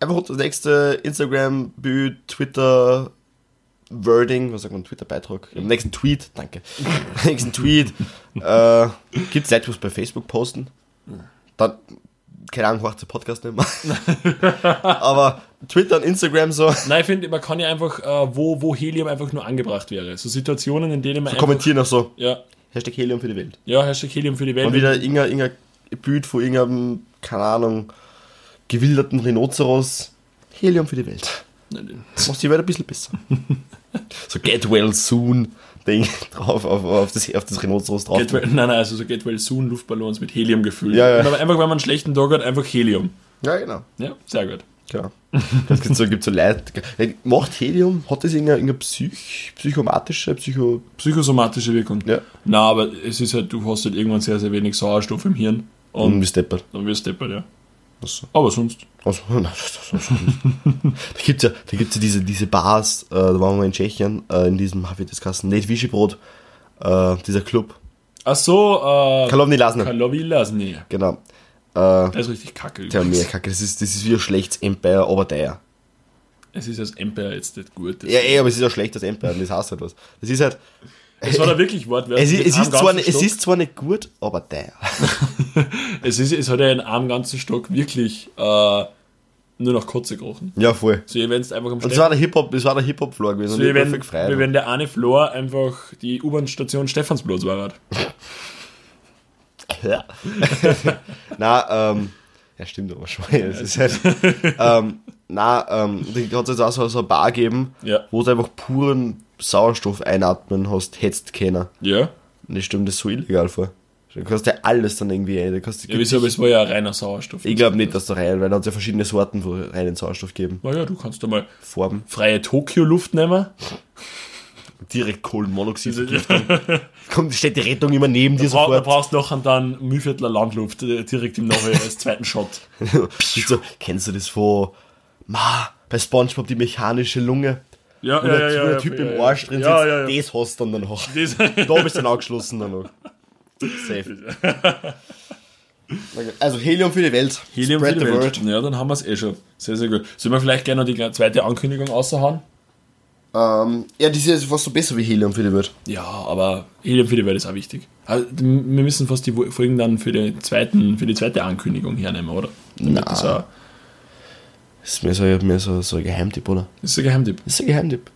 einfach das nächste Instagram-Bild, Twitter, Wording, was sagt man, Twitter-Beitrag, im nächsten Tweet, danke, nächsten Tweet, äh, gibt es Leute, die bei Facebook posten, dann, keine Ahnung, macht der Podcast nicht mehr, aber Twitter und Instagram so, Nein, ich finde, man kann ja einfach, äh, wo, wo Helium einfach nur angebracht wäre. So Situationen, in denen man einfach, kommentieren auch so, Ja, Hashtag Helium für die Welt. Ja, Hashtag Helium für die Welt. Und wieder irgendein, irgendein Bild von irgendeinem, keine Ahnung, gewilderten Rhinoceros. Helium für die Welt. Das macht die Welt ein bisschen besser. so get well soon Ding drauf, auf, auf, das, auf das Rhinoceros drauf. Get well, nein, nein, also so Get Well Soon Luftballons mit Helium gefüllt. Ja, ja. Und aber einfach, wenn man einen schlechten Tag hat, einfach Helium. Ja, genau. Ja, sehr gut. Klar. Es gibt so, gibt so Leute. Macht Helium, hat das irgendeine, irgendeine Psych, psychomatische, Psycho. Psychosomatische Wirkung. Ja. Na, aber es ist halt, du hast halt irgendwann sehr, sehr wenig Sauerstoff im Hirn. Und Und wie steppert. dann wirst deppert, ja. Achso. Aber sonst. Also, nein, das, da gibt es ja, da gibt's ja diese, diese Bars, äh, da waren wir in Tschechien, äh, in diesem, wie das Kassen, Late Vichy-Brot, äh, dieser Club. Ach so, äh. Kalovny Lasner. Kalovilas, nee. Genau. Äh, Das ist richtig kacke. der mehr Kacke, das ist, das ist wie ein schlechtes Empire, aber der. Es ist als Empire jetzt nicht gut. Ja, ey, aber es ist ein schlechtes Empire, und das heißt halt was. Das ist halt, das war da wirklich wortwörtlich. es ist, es, ist zwar, es ist zwar nicht gut, aber der. Es, ist, es hat ja in einem ganzen Stock wirklich äh, nur noch Kotze gerochen. Ja, voll. So, ihr werdet einfach am Und das war der Hip-Hop, das war der Hip-Hop-Floor gewesen. So, voll gefreut. wie wenn der eine Floor einfach die U-Bahn-Station Stephansbloß war. Ja. na, ähm, ja, stimmt aber schon. Es ist halt, ähm, na, ähm, da hat es jetzt auch so, so eine Bar geben, Ja. wo du einfach puren Sauerstoff einatmen hast, hättest keiner. Ja? Und ich stimmt das so illegal vor. Du kannst ja alles dann irgendwie ein. Du kannst, Ja, wieso, aber es war ja reiner Sauerstoff. ich glaube nicht, dass da rein, weil da hat es ja verschiedene Sorten von reinen Sauerstoff geben. Na ja, du kannst da mal Farben. freie Tokio-Luft nehmen. Direkt Kohlenmonoxid. Kommt, steht die Rettung immer neben dir Bra da sofort. brauchst du noch dann Mühlviertler Landluft äh, direkt im Nachhinein als zweiten Shot. So, kennst du das von, ma, bei Spongebob die mechanische Lunge? Ja, Wo der, wo der Typ im Arsch drin ja, sitzt, ja, ja. das hast du dann noch. Da bist du dann angeschlossen dann noch. Safe. Also Helium für die Welt. Helium Spread für die the Welt. word. Ja, dann haben wir es eh schon. Sehr, sehr gut. Sollen wir vielleicht gerne noch die zweite Ankündigung außerhauen? Ähm, ja, das ist fast so besser wie Helium für die Welt. Ja, aber Helium für die Welt ist auch wichtig. Also, wir müssen fast die Folgen dann für, den zweiten, für die zweite Ankündigung hernehmen, oder? Damit Na. Das, ist mir so, mehr so, so ein Geheimtipp, oder? das ist ein Geheimtipp. Das ist ein Geheimtipp.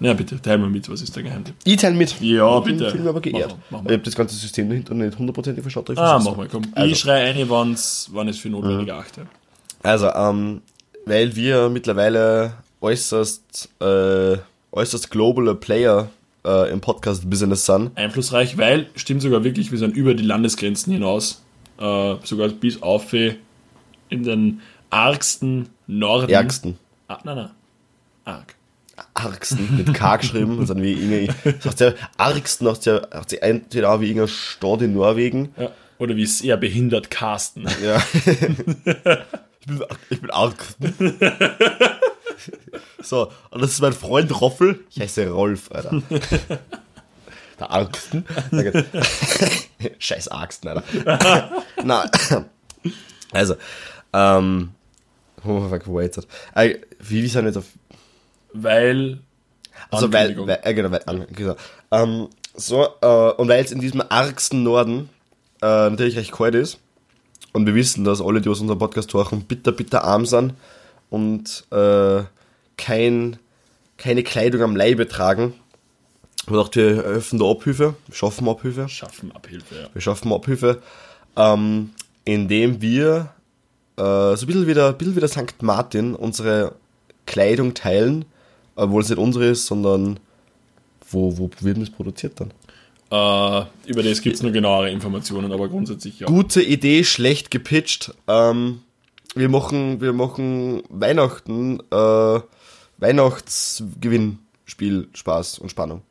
Ja, bitte, teil mal mit, was ist der Geheimtipp? Ich teile mit. Ja, ich bitte. Ich bin mir aber geehrt. Mach mach Ich habe das ganze System dahinter nicht hundertprozentig verstanden. ich Ah, mach mal, komm. Also. Ich schreie eine, wann es für notwendig erachte. Also, ähm, weil wir mittlerweile äußerst, äh, äußerst globale Player äh, im Podcast-Business sind. Einflussreich, weil, stimmt sogar wirklich, wir sind über die Landesgrenzen hinaus, äh, sogar bis auf in den argsten Norden. Ärgsten. Ah, nein, nein. Arg. Argsten mit K geschrieben. Sind wie der Argsten hat ja, hat sie entweder auch wie irgendeine Stadt in Norwegen. Ja. Oder wie es eher behindert Carsten. Ja. ich, bin, ich bin Argsten. so, und das ist mein Freund Roffel. Ich heiße Rolf, Alter. Der Argsten. Scheiß Argsten, Alter. Na, also, ähm, wo, wo war ich jetzt? Äh, wie, wie sind jetzt auf Weil. Also weil, weil äh, genau, weil, an, genau. Ähm, so, äh, und weil es in diesem argsten Norden äh, natürlich recht kalt ist und wir wissen, dass alle, die aus unserem Podcast hören, bitter, bitter arm sind und äh, kein, keine Kleidung am Leibe tragen, wir dachten, wir öffnen da Abhilfe, wir schaffen Abhilfe, Schaffen Abhilfe, ja. wir schaffen Abhilfe, ähm, indem wir äh, so ein bisschen wie, der, ein bisschen wie der St. Martin unsere Kleidung teilen, obwohl es nicht unsere ist, sondern wo, wo wird das produziert dann? Äh, über das gibt es nur genauere Informationen, aber grundsätzlich ja. Gute Idee, schlecht gepitcht. Ähm, wir machen, wir machen Weihnachten, äh, Weihnachtsgewinnspiel, Spaß und Spannung.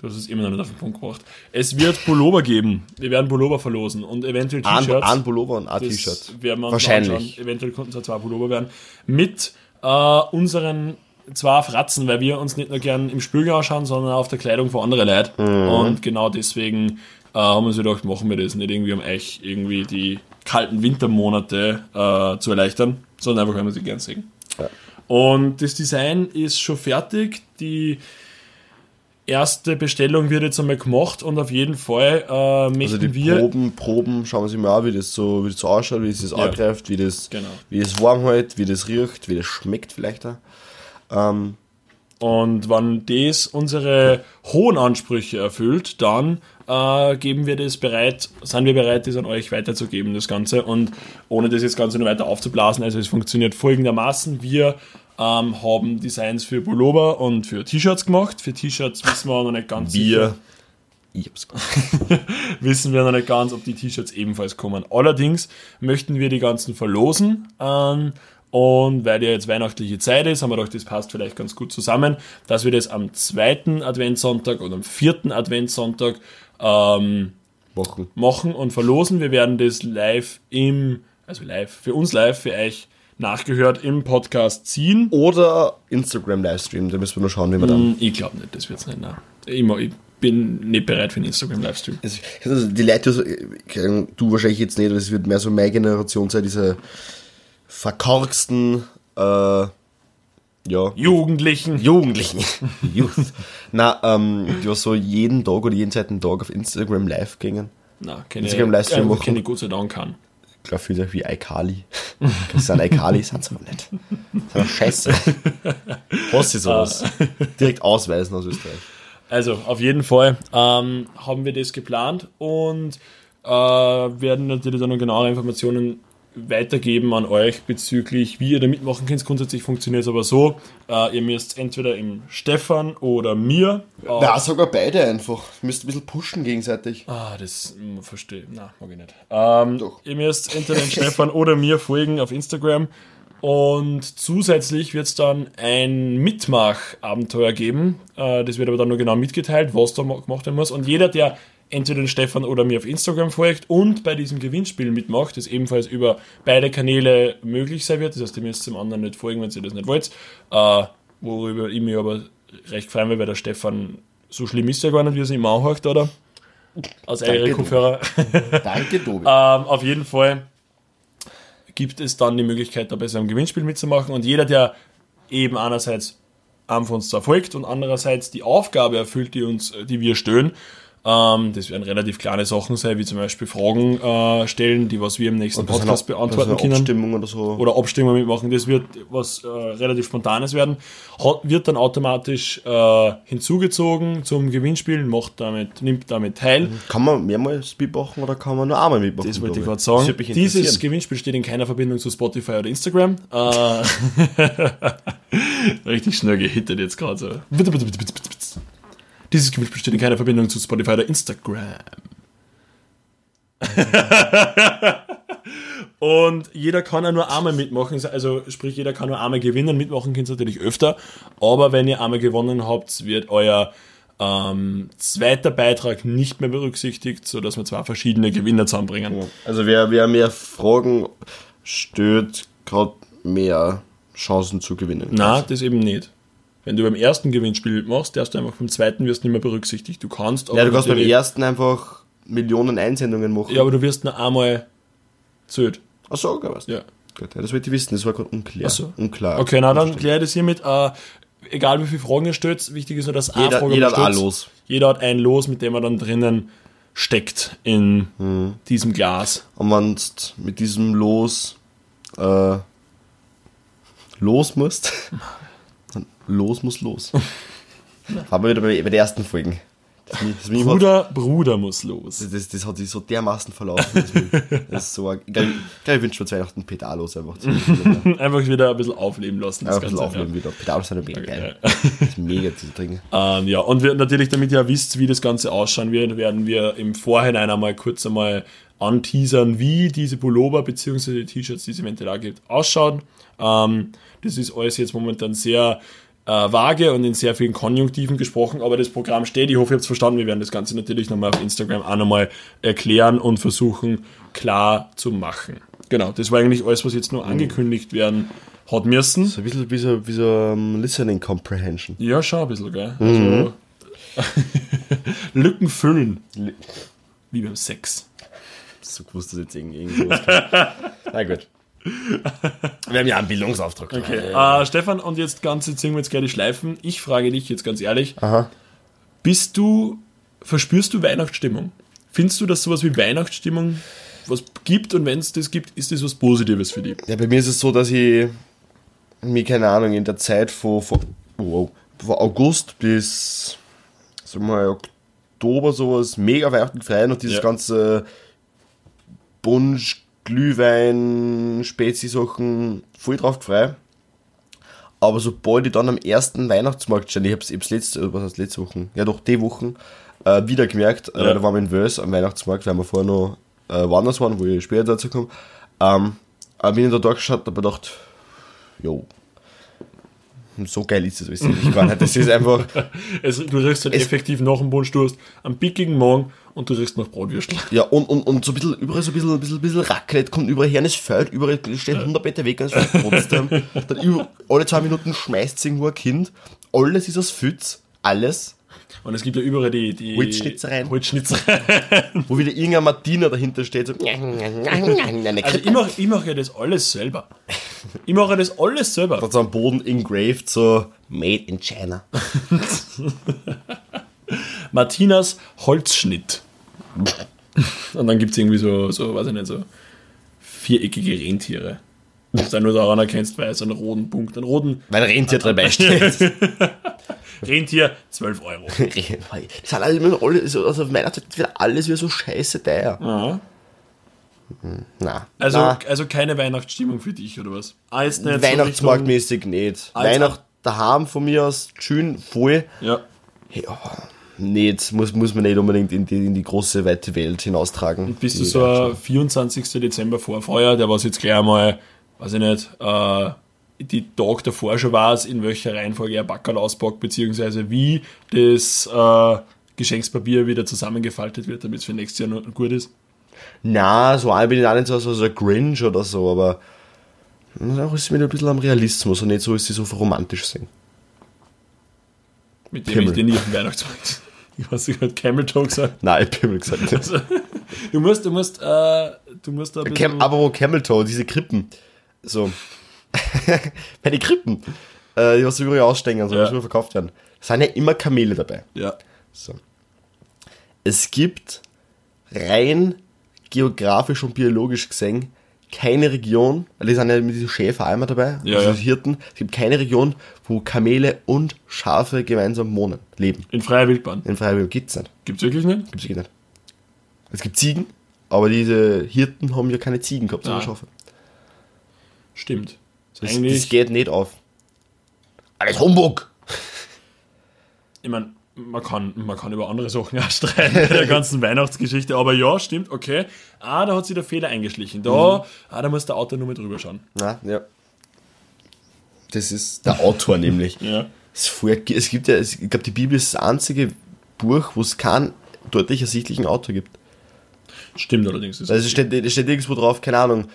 Du hast es immer noch nicht auf den Punkt gebracht. Es wird Pullover geben. Wir werden Pullover verlosen und eventuell T-Shirts. ein Pullover und ein T-Shirt. Wahrscheinlich. anschauen. Eventuell könnten es zwei Pullover werden. Mit äh, unseren zwei Fratzen, weil wir uns nicht nur gern im Spiegel anschauen, sondern auch auf der Kleidung von anderen Leuten. Mhm. Und genau deswegen äh, haben wir uns gedacht, machen wir das nicht irgendwie, um euch irgendwie die kalten Wintermonate äh, zu erleichtern, sondern einfach, weil wir sie gern sehen. Ja. Und das Design ist schon fertig. Die erste Bestellung wird jetzt einmal gemacht und auf jeden Fall äh, möchten Also die wir. Proben, Proben, schauen wir sich mal an, wie das so, wie das so ausschaut, wie es das Ja. angreift, wie das, Genau. wie das warm hält, wie das riecht, wie das schmeckt vielleicht auch. Ähm, Und wenn das unsere hohen Ansprüche erfüllt, dann äh, geben wir das bereit, sind wir bereit, das an euch weiterzugeben, das Ganze. Und ohne das jetzt Ganze noch weiter aufzublasen, also es funktioniert folgendermaßen. Wir ähm, haben Designs für Pullover und für T-Shirts gemacht. Für T-Shirts wissen wir noch nicht ganz Wir. Ich hab's wissen wir noch nicht ganz, ob die T-Shirts ebenfalls kommen. Allerdings möchten wir die ganzen verlosen. Ähm, und weil ja jetzt weihnachtliche Zeit ist, haben wir gedacht, das passt vielleicht ganz gut zusammen, dass wir das am zweiten Adventssonntag oder am vierten Adventssonntag ähm, Machen. machen und verlosen. Wir werden das live im, also live, für uns live, für euch nachgehört im Podcast ziehen. Oder Instagram-Livestream, da müssen wir noch schauen, wie wir dann. Hm, Ich glaube nicht, das wird's nicht. Nein. Ich bin nicht bereit für einen Instagram-Livestream. Also, die Leute, Ahnung, du wahrscheinlich jetzt nicht, aber es wird mehr so meine Generation sein, diese verkorksten, äh, ja, Jugendlichen. Jugendlichen. Youth. Na, ähm, die was so jeden Tag oder jeden zweiten Tag auf Instagram live gingen. Na, keine, Instagram-Livestream äh, machen. keine Gott sei Dank kann. Ich glaube, viele wie iCali. Das sind iCali, sind sie aber nicht. Das sind scheiße. Was ist sowas? Direkt ausweisen aus Österreich. Also, auf jeden Fall ähm, haben wir das geplant und äh, werden natürlich dann noch genauere Informationen weitergeben an euch bezüglich, wie ihr da mitmachen könnt. Grundsätzlich funktioniert es aber so, äh, ihr müsst entweder im Stefan oder mir. Äh, Na, sogar beide einfach. Müsst ein bisschen pushen gegenseitig. Ah, das mm, verstehe. Na, mag ich nicht. Ähm, Doch. Ihr müsst entweder den Stefan oder mir folgen auf Instagram. Und zusätzlich wird es dann ein Mitmach-Abenteuer geben. Äh, das wird aber dann nur genau mitgeteilt, was da ma- gemacht werden muss. Und jeder, der entweder den Stefan oder mir auf Instagram folgt und bei diesem Gewinnspiel mitmacht, das ebenfalls über beide Kanäle möglich sein wird. Das heißt, ihr müsst dem anderen nicht folgen, wenn ihr das nicht wollt. Äh, worüber ich mich aber recht freuen will, weil der Stefan so schlimm ist ja gar nicht, wie er sich immer anhört, oder? Eigenen du. Kopfhörer. Danke, Tobi. Ähm, auf jeden Fall gibt es dann die Möglichkeit, da bei so einem Gewinnspiel mitzumachen. Und jeder, der eben einerseits einem von uns zwar folgt und andererseits die Aufgabe erfüllt, die, uns, die wir stellen, ähm, das werden relativ kleine Sachen sein, wie zum Beispiel Fragen äh, stellen, die was wir im nächsten Podcast auch- beantworten können Abstimmung oder so. oder Abstimmung mitmachen. Das wird was äh, relativ Spontanes werden. Hat, wird dann automatisch äh, hinzugezogen zum Gewinnspiel, macht damit, nimmt damit teil. Kann man mehrmals mitmachen oder kann man nur einmal mitmachen? Das wollte ich gerade sagen. Dieses. Gewinnspiel steht in keiner Verbindung zu Spotify oder Instagram. Äh, richtig schnell gehittet jetzt gerade so. Bitte, bitte, bitte, bitte, bitte, bitte. Dieses Gewinnspiel steht in keiner Verbindung zu Spotify oder Instagram. Und jeder kann ja nur einmal mitmachen, also sprich, jeder kann nur einmal gewinnen. Mitmachen könnt ihr natürlich öfter, aber wenn ihr einmal gewonnen habt, wird euer ähm, zweiter Beitrag nicht mehr berücksichtigt, sodass wir zwei verschiedene Gewinner zusammenbringen. Also wer, wer mehr Fragen stellt, gerade mehr Chancen zu gewinnen. Na, das eben nicht. Wenn du beim ersten Gewinnspiel machst, darfst du einfach beim zweiten wirst nicht mehr berücksichtigt. Du kannst aber Ja, du kannst beim ersten einfach Millionen Einsendungen machen. Ja, aber du wirst nur einmal zählt. Ach so, okay, was? Ja. Gut, ja, das wollte ich wissen, das war gerade unklar. Ach so. Unklar. Okay, na dann kläre ich das hiermit. Äh, egal wie viele Fragen ihr stellt, wichtig ist nur, dass eine Jeder, Frage jeder hat ein Los. Jeder hat ein Los, mit dem er dann drinnen steckt in Hm. diesem Glas. Und wenn du mit diesem Los äh, los musst, los muss los. Haben wir wieder bei, bei den ersten Folgen. Das, das, mich hat- Bruder, Bruder muss los. das, das, das hat sich so dermaßen verlaufen. Mich- das ist so, ich glaube, ich, ich wünsche mir zu Weihnachten Pedalos einfach. Einfach Einfach wieder ein bisschen aufleben lassen. das ein bisschen Ganze, aufnehmen wieder. Pedalos sind ja mega geil. Ja. Das ist mega zu trinken. Ähm, ja, und wir natürlich, damit ihr wisst, wie das Ganze ausschauen wird, werden wir im Vorhinein einmal kurz einmal anteasern, wie diese Pullover bzw. die T-Shirts, die es eventuell auch gibt, ausschauen. Ähm, das ist alles jetzt momentan sehr äh, vage und in sehr vielen Konjunktiven gesprochen, aber das Programm steht. Ich hoffe, ihr habt es verstanden. Wir werden das Ganze natürlich nochmal auf Instagram auch nochmal erklären und versuchen klar zu machen. Genau, das war eigentlich alles, was jetzt nur angekündigt werden hat müssen. So ein bisschen wie so, wie so um, Listening Comprehension. Ja, schon ein bisschen, gell? Also, Lücken füllen. Wie beim Sex. So gewusst, dass jetzt irgend- irgend sowas kommt. Na gut. Wir haben ja einen Bildungsauftrag. Okay. Äh, Stefan, und jetzt ganz, jetzt ziehen wir jetzt gleich die Schleifen. Ich frage dich jetzt ganz ehrlich, Aha. bist du, verspürst du Weihnachtsstimmung? Findest du, dass sowas wie Weihnachtsstimmung was gibt und wenn es das gibt, ist das was Positives für dich? Ja, bei mir ist es so, dass ich mir, keine Ahnung, in der Zeit von, von, wow, von August bis, sagen wir mal, Oktober sowas mega Weihnachten gefreut und dieses Ja. ganze Punsch, Glühwein, Spezi-Sachen voll drauf gefreut. Aber sobald ich dann am ersten Weihnachtsmarkt stand, ich hab's, ich hab's letzte, was heißt letzte Woche? Ja doch, die Wochen, äh, wieder gemerkt, äh, Ja. da waren wir in Wels am Weihnachtsmarkt, weil wir vorher noch äh, woanders waren, wo ich später dazu komme. Ähm, aber bin ich da geschaut, habe gedacht, jo, so geil ist das alles nicht gar nicht. Das ist einfach, Es, du riechst halt Es- effektiv nach dem hast einen pickigen Magen und du riechst nach Bratwürstel. ja, und, und, und so ein bisschen, überall so ein bisschen, ein bisschen, ein bisschen Raclette kommt überall her, es fällt, überall steht 100 Meter weg, es fällt trotzdem. Dann über, alle zwei Minuten schmeißt irgendwo ein Kind, alles ist aus Pfütz, alles. Und es gibt ja überall die, die Holzschnitzereien. Holzschnitzereien. wo wieder irgendein Martina dahinter steht. So, Also ich mache ich mach ja das alles selber. Ich mache das alles selber. so am Boden engraved, so Made in China. Martinas Holzschnitt. Und dann gibt es irgendwie so, so, weiß ich nicht, so viereckige Rentiere. Das du nur daran erkennst, weil es einen roten Punkt, einen roten Weil Rentier dabei steht. Rentier, 12 Euro. Das sind alle, immer alle so, also auf meiner Zeit wird alles wieder so scheiße teuer. Ja. Na, Also, na, also keine Weihnachtsstimmung für dich, oder was? Ah, jetzt nicht so Weihnachtsmarktmäßig nicht. Alter. Weihnacht daheim von mir aus schön voll. Ja. Ja, nicht, muss, muss man nicht unbedingt in die, in die große, weite Welt hinaustragen. Bist du so ein 24. Dezember Vorfeuer, der was jetzt gleich einmal, weiß ich nicht, äh, die Tag davor schon weiß, in welcher Reihenfolge er Backerl auspackt, beziehungsweise wie das äh, Geschenkspapier wieder zusammengefaltet wird, damit es für nächstes Jahr noch gut ist. Na, so alt bin ich auch nicht so, so, so ein Grinch oder so, aber auch ist mir ein bisschen am Realismus und nicht so, ist sie so romantisch sehen. Mit dem Pimmel. ich den nicht auf den Weihnachtsmarkt. Ich weiß, ich gerade Camel Toe gesagt. Nein, ich mir gesagt. nicht. Du musst, du musst, äh, du musst da ein Cam, aber wo Camel Toe, diese Krippen. So. Bei den Krippen. Äh, die was überall aussteigen, so, Ja. was verkauft werden. Sind ja immer Kamele dabei. ja. So. Es gibt rein geografisch und biologisch gesehen keine Region, weil die sind ja mit diesen Schäfer einmal dabei, Ja, also ja. Hirten, es gibt keine Region, wo Kamele und Schafe gemeinsam wohnen, leben. In freier Wildbahn. In Freiburg gibt es nicht. Gibt's wirklich nicht? Gibt's nicht. Es gibt Ziegen, aber diese Hirten haben ja keine Ziegen gehabt, sondern Ah. Schafe. Stimmt. Das, eigentlich, das geht nicht auf. Alles Humbug! ich meine, man kann, man kann über andere Sachen auch streiten bei der ganzen Weihnachtsgeschichte, aber ja, stimmt, okay. Ah, da hat sich der Fehler eingeschlichen. Da, ah, da muss der Autor nur mit drüber schauen. Na, ja. Das ist der Autor nämlich. Ja. Es, gibt ja, es, ich glaube, die Bibel ist das einzige Buch, wo es keinen deutlich ersichtlichen Autor gibt. Stimmt allerdings. Also es steht, steht irgendwo drauf, keine Ahnung,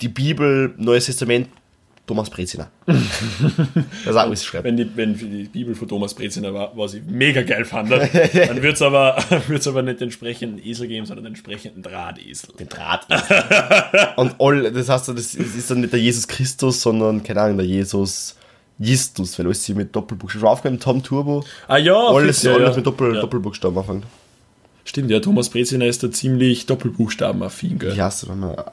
die Bibel, Neues Testament, Thomas Breziner. das ist auch alles schreibt. wenn, die, wenn die Bibel von Thomas Breziner war, was ich mega geil fand, dann wird es aber, wird's aber nicht den entsprechenden Esel geben, sondern den entsprechenden Drahtesel. Den Draht. Und all, das heißt, das ist dann nicht der Jesus Christus, sondern, keine Ahnung, der Jesus Justus, weil alles sie mit Doppelbuchstaben aufgehört, Tom Turbo. Ah ja, Alles, ja, alles ja. mit Doppel, ja. Doppelbuchstaben anfangen. Stimmt, ja, Thomas Breziner ist da ziemlich Doppelbuchstaben-affin, gell? Wie heißt das nochmal?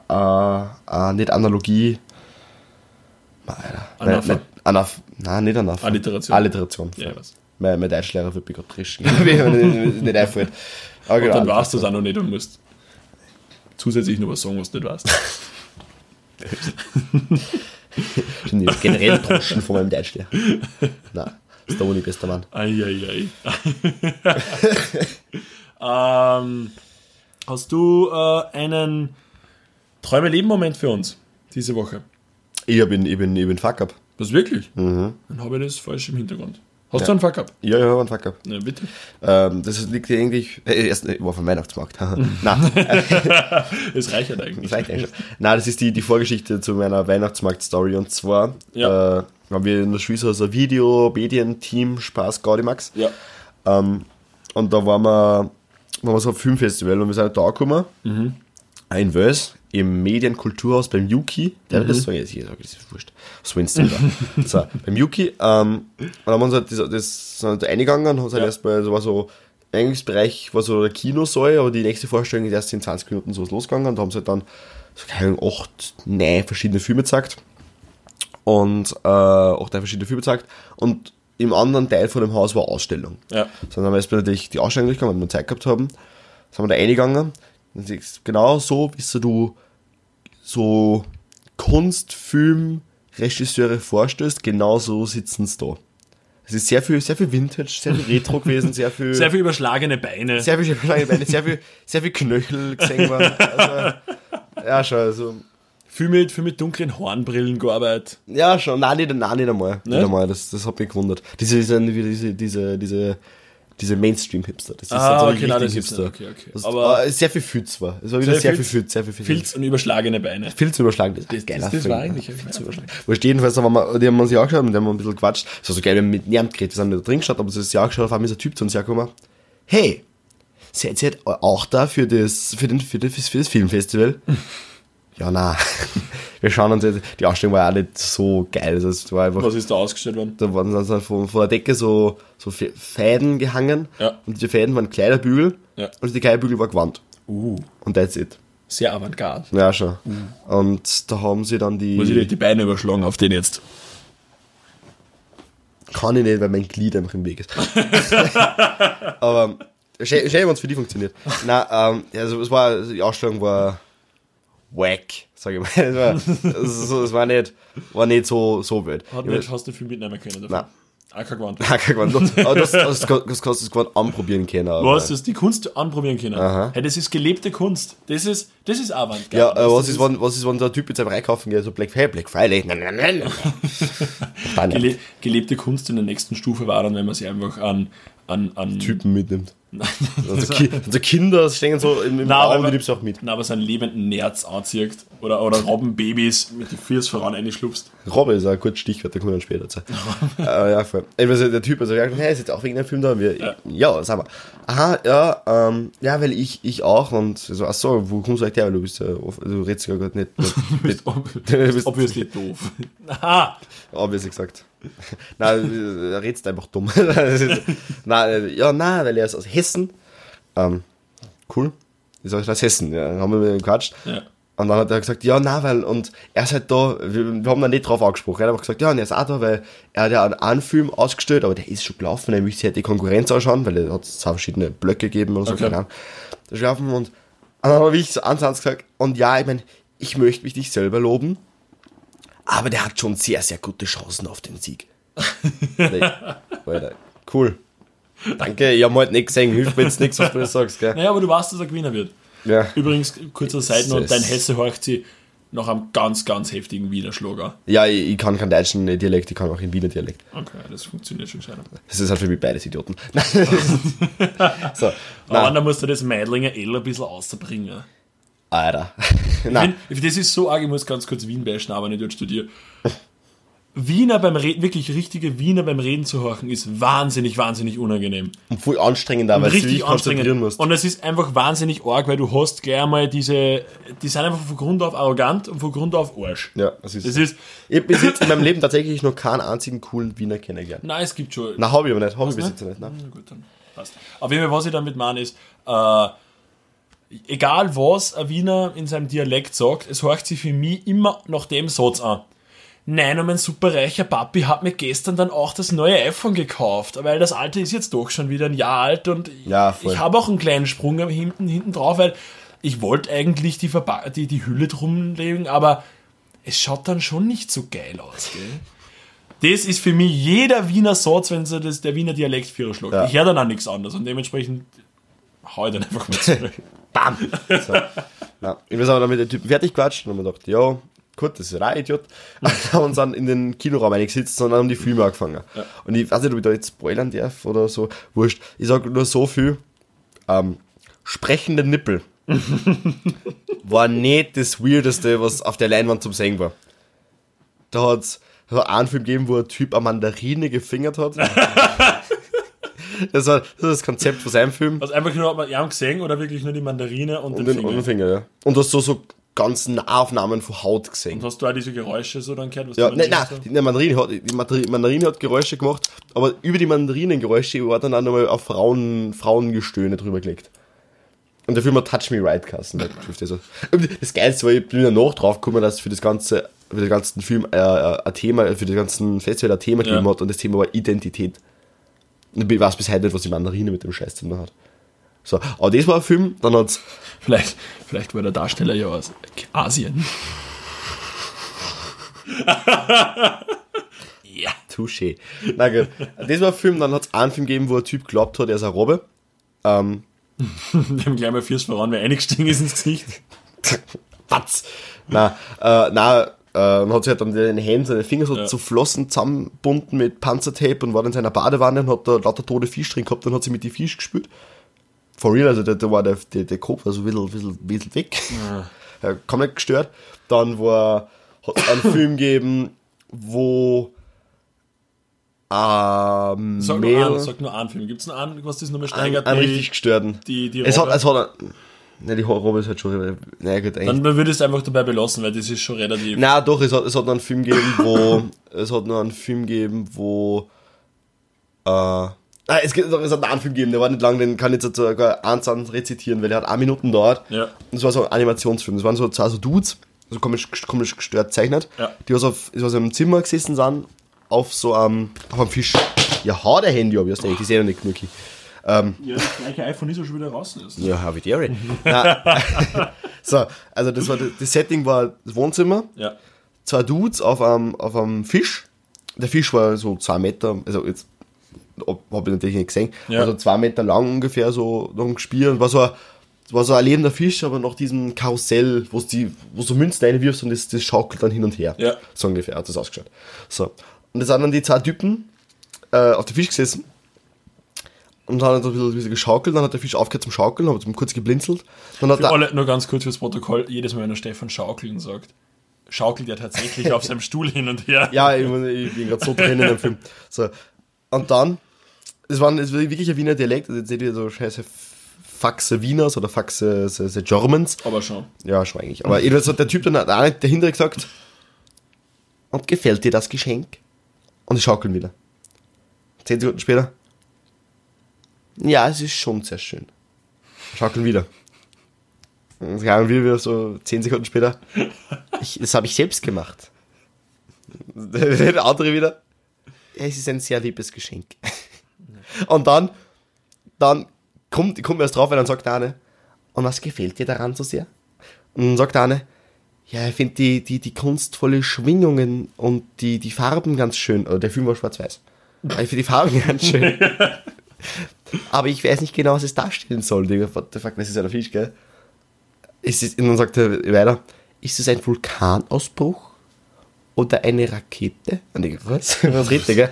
Äh, äh, nicht Analogie. Nein, Alter. Nicht, Anaf Nein, nicht Anapha. Alliteration. Alliteration. Ja, was. Mein, mein Deutschlehrer wird mich gerade trischen. nicht, nicht einfällt. Aber Und genau, dann weißt du es auch noch nicht und musst zusätzlich noch was sagen, was du nicht weißt. Jetzt generell droschen von meinem Deutschlehrer. Nein, das ist der Uni bester Mann. Eieiei. ähm, hast du äh, einen Träume-Leben-Moment für uns diese Woche? Ich bin, ich bin, ich bin Fuck-Up. Was wirklich? Mhm. Dann habe ich das falsch im Hintergrund. Hast du einen Fuck-up? Ja, ja, ein Fuck-Up. Na, bitte. Ähm, das liegt ja eigentlich, äh, erst, äh, war vom Weihnachtsmarkt. Nein, Es reicht halt eigentlich. Das reicht eigentlich. Nein, das ist die, die Vorgeschichte zu meiner Weihnachtsmarkt-Story. Und zwar Ja. äh, haben wir in der Schweiz so ein Video-Medien-Team Spaß Gaudimax. Ja. Ähm, und da waren wir, waren wir so auf Filmfestival und wir sind da gekommen. In Wels, im Medienkulturhaus beim Yuki. Der wird das sagen, jetzt hier, das ist wurscht. So Winston da. so, beim Yuki. Ähm, und dann haben wir uns halt das, das sind halt eingegangen und uns halt Ja. erstmal, so war so, Eingangsbereich war so der Kinosaal, aber die nächste Vorstellung ist erst in 20 Minuten so losgegangen und da haben sie halt dann so, keine Ahnung, acht, neun verschiedene Filme gezeigt und äh, auch drei verschiedene Filme gezeigt. Und im anderen Teil von dem Haus war Ausstellung. Ja. So, dann haben wir erstmal natürlich die Ausstellung durchgegangen, weil wir Zeit gehabt haben. Dann sind wir da reingegangen. Genau so, wie du so Kunstfilm-Regisseure vorstößt, genau so sitzen sie da. Es ist sehr viel, sehr viel Vintage, sehr viel Retro gewesen, sehr viel, Sehr viel überschlagene Beine. sehr viel, sehr viel, sehr viel Knöchel gesehen worden. Also, ja, schon, also, viel, mit, viel mit dunklen Hornbrillen gearbeitet. ja, schon, nein, nicht, nein, nicht einmal, Ne? nicht einmal, das, das hat mich gewundert. Diese, diese, diese, diese, diese, diese Mainstream-Hipster, das ist Ah, so okay, nein, das Hipster. ist- okay, okay. Das, Aber- aber sehr viel Filz war. Es war wieder Sehr viel Filz, sehr viel Filz. Filz und überschlagene Beine. Filz überschlagen, das, Das- geiler das Film. war eigentlich ein Filz überschlagen. Wurscht, jedenfalls haben wir, die haben uns ja angeschaut und haben ein bisschen gequatscht. Es war so geil, wir haben mit niemandem geredet, wir sind nicht da drin gestanden, aber es ist ja angeschaut, auf einmal ist ein Typ zu uns hergekommen. Hey, seid ihr auch da für das, für den, für das, für das Filmfestival? Ja, na. Wir schauen uns jetzt, die Ausstellung war ja auch nicht so geil, also es war einfach, Was ist da ausgestellt worden? da waren dann von, von der Decke so, so Fä- Fäden gehangen Ja. und diese Fäden waren Kleiderbügel Ja. und die Kleiderbügel war Gewand. Uh, Und that's it. sehr avantgarde. Ja, schon. Und da haben sie dann die. Muss ich dir die Beine überschlagen auf den jetzt? Kann ich nicht, weil mein Glied einfach im Weg ist. Aber schön, wenn es für die funktioniert. Nein, ähm, also es war, die Ausstellung war wack, sag ich mal. Es war, es, war nicht, war nicht so, so wild. Hat nicht, hast du viel mitnehmen können davon? Nein. Kein Gewand. Nein, kein Gewand. Aber das, das, das, das kannst du Gewand anprobieren können. Du Aber, hast das die Kunst anprobieren können. Aha. Hey, das ist gelebte Kunst. Das ist, das ist Avantgarde. ja, äh, was ist, wenn, was ist, wenn der Typ jetzt einfach einkaufen geht, so Black, hey, Black Friday. Nein, nein, nein. Gele gelebte Kunst in der nächsten Stufe war dann, wenn man sie einfach an, an, an Typen mitnimmt. Also, Ki also Kinder stehen so im, Raum, die nimmst du auch mit. Na, aber so einen lebenden Nerz anzieht oder, oder Robbenbabys mit den Füßen voran einschlupst. Robbe ist ein gutes Stichwort, da kommen wir dann später zu. äh, ja, voll. Also der Typ, also ja, hey, ist jetzt auch wegen dem Film da? Wir, ja. ja, sag mal. Aha, ja, ähm, ja, weil ich, ich auch und so, ach so, wo kommst du eigentlich her? Du bist ja, du redest ja gerade nicht, nicht, Du nicht Du bist- obviously doof. Aha! obviously gesagt. Nein, er redest einfach dumm. Ist- nein, ja, nein, weil er ist aus Hessen. Ähm, cool. Ist aus Hessen, ja, haben wir mit ihm gequatscht. Ja. Und dann hat er gesagt, ja, na, weil, und er ist halt da, wir, wir haben da nicht drauf angesprochen. Er hat einfach gesagt, ja, und er ist auch da, weil er hat ja einen, einen Film ausgestellt, aber der ist schon gelaufen, er möchte sich halt die Konkurrenz anschauen, weil er hat zwei verschiedene Blöcke gegeben und so, Okay. keine Ahnung. Da gelaufen und, und dann habe ich so ansatz gesagt, und ja, ich meine, ich möchte mich nicht selber loben, aber der hat schon sehr, sehr gute Chancen auf den Sieg. Nee, Alter, cool. Danke, ich habe halt nicht gesehen, hilft mir jetzt nichts, was du das sagst, gell? Naja, aber du weißt, dass er Gewinner wird. Ja. Übrigens, kurzer Seitennote, dein Hesse horcht sie nach einem ganz, ganz heftigen Wiener Schlager. Ja, ich, ich kann keinen deutschen Dialekt, ich kann auch einen Wiener Dialekt. Okay, das funktioniert schon gescheit. Das ist halt für mich beides Idioten. so, Aber dann musst du das Meidlinger L ein bisschen auszubringen. Alter. Nein, find, das ist so arg, ich muss ganz kurz Wien bashen, aber nicht dort studiere. Wiener beim Reden, wirklich richtige Wiener beim Reden zu horchen, ist wahnsinnig, wahnsinnig unangenehm. und voll anstrengend, da, weil du dich richtig konzentrieren musst. Und es ist einfach wahnsinnig arg, weil du hast gleich einmal diese, die sind einfach von Grund auf arrogant und von Grund auf Arsch. ja, das ist. Das ist, ich habe bis jetzt in meinem Leben tatsächlich noch keinen einzigen coolen Wiener kennengelernt. nein, es gibt schon. Na, habe ich aber nicht, habe ich bis jetzt nicht. Nein. Na gut, dann passt. Auf jeden Fall, was ich damit meine, ist, äh, egal was ein Wiener in seinem Dialekt sagt, es horcht sich für mich immer nach dem Satz an. Nein, und mein superreicher Papi hat mir gestern dann auch das neue iPhone gekauft, weil das alte ist jetzt doch schon wieder ein Jahr alt und Ja, ich habe auch einen kleinen Sprung hinten, hinten drauf, weil ich wollte eigentlich die, Verpa die, die Hülle drumlegen, aber es schaut dann schon nicht so geil aus, gell? Das ist für mich jeder Wiener Satz, wenn so das, der Wiener Dialekt für schlägt. Ja. Ich höre dann auch nichts anderes und dementsprechend hau ich dann einfach mal zurück. Bam! So. Na, ich weiß aber dann mit den Typen fertig quatscht und haben wir gedacht, ja, gut, das ist ein Idiot. Und haben uns dann in den Kinoraum eingesetzt und dann haben die Filme angefangen. Und ich weiß nicht, ob ich da jetzt spoilern darf oder so, wurscht. Ich sage nur so viel, ähm, sprechende Nippel war nicht das Weirdeste, was auf der Leinwand zum Sehen war. Da hat es einen Film gegeben, wo ein Typ eine Mandarine gefingert hat. Das war, das war das Konzept von seinem Film. Also einfach nur, hat man Arm gesehen oder wirklich nur die Mandarine und, Und den den, Finger? und den Finger, ja. Und du hast so, so ganz Nahaufnahmen von Haut gesehen. Und hast du auch diese Geräusche so dann gehört? Was Ja, nein, nein, die Mandarine hat, die Mandari- Mandarine hat Geräusche gemacht, aber über die Mandarinengeräusche war dann auch nochmal auf Frauen, Frauengestöhne drüber gelegt. Und der Film hat Touch Me Right kassen. Das Geilste war, ich bin ja noch drauf gekommen, dass für das ganze für den ganzen Film äh, äh, ein Thema, für den ganzen Festival ein Thema Ja. gegeben hat und das Thema war Identität. Ich weiß bis heute nicht, was die Mandarine mit dem Scheiß zu tun hat. So, aber das war ein Film, dann hat's, Vielleicht, vielleicht war der Darsteller ja aus Asien. ja, touché. Na gut, das war ein Film, dann hat's einen Film gegeben, wo ein Typ glaubt hat, er ist ein Robbe. Ähm, Die haben gleich mal fürs voran, weil eingestiegen ist ins Gesicht. Patz. Na, äh, na, äh, dann hat sich halt dann den Händen, seine Finger so Ja. zu Flossen zusammenbunden mit Panzertape und war dann in seiner Badewanne und hat da lauter tote Fisch drin gehabt und hat sie mit die Fisch gespült. For real, also da, war der, der, der Kopf war so ein bisschen, bisschen, bisschen weg. Ja. Kaum nicht gestört. Dann war, hat es einen Film gegeben, wo ähm, Sag nur einen, sag nur einen Film. Gibt es einen, was das nochmal einen, steigert? einen die- richtig gestörten. die- die es hat, es hat, ne, die Robbe ist halt schon, naja gut, eigentlich. Dann würdest du einfach dabei belassen, weil das ist schon relativ. Na doch, es hat, es hat noch einen Film gegeben, wo es hat noch einen Film gegeben, wo äh, ah, es, gibt, es hat noch einen Film gegeben, der war nicht lang, den kann ich jetzt sogar eins an rezitieren, weil der hat eine Minuten dauert. Ja. Und das war so ein Animationsfilm. Das waren so zwei so Dudes, so komisch, komisch gestört zeichnet, Ja. die was auf was im Zimmer gesessen sind, auf so einem, auf einem Fisch. Ja, hau der Handy ab, ich denke, die sehen ja nicht genug. Ja, das gleiche iPhone ist ja schon wieder raus. Ist. Ja, dare you. Na, So, also das war das Setting war das Wohnzimmer Ja. zwei Dudes auf einem, auf einem Fisch. Der Fisch war so zwei Meter, also jetzt habe ich natürlich nicht gesehen, Ja. also zwei Meter lang ungefähr so noch gespielt und war so ein, war so ein lebender Fisch, aber nach diesem Karussell, wo die, wo du Münzen reinwirfst und das, das schaukelt dann hin und her. Ja. So ungefähr hat das ausgeschaut. So. Und das sind dann die zwei Typen äh, auf dem Fisch gesessen und dann ein bisschen, ein bisschen geschaukelt, dann hat der Fisch aufgehört zum Schaukeln, hat kurz geblinzelt. Dann hat Für alle, nur ganz kurz fürs Protokoll, jedes Mal, wenn der Stefan schaukeln sagt, schaukelt er tatsächlich auf seinem Stuhl hin und her. Ja, ich, muss- ich bin gerade so drin in dem Film. So. Und dann, es war, es war wirklich ein Wiener Dialekt, also jetzt nicht wieder so scheiße Faxe Wieners oder Faxe so, so Germans. Aber schon. Ja, schon eigentlich. Aber jedenfalls hat der Typ dann auch nicht dahinter gesagt, und gefällt dir das Geschenk? Und die schaukeln wieder. Zehn Sekunden später. Ja, es ist schon sehr schön. Schaukeln wieder. Und sie haben wieder so zehn Sekunden später. Ich, das habe ich selbst gemacht. Der andere wieder. Ja, es ist ein sehr liebes Geschenk. Und dann, dann kommt, kommt mir erst drauf, weil dann sagt der eine, und was gefällt dir daran so sehr? Und dann sagt der eine, ja, ich finde die, die, die kunstvolle Schwingungen und die, die Farben ganz schön. Oder der Film war schwarz-weiß. Ich finde die Farben ganz schön. Aber ich weiß nicht genau, was es darstellen soll. Der what the fuck, das ist ja Fisch, gell? Es, und dann sagt er weiter, ist es ein Vulkanausbruch oder eine Rakete? Und ich, was? Was redet gell?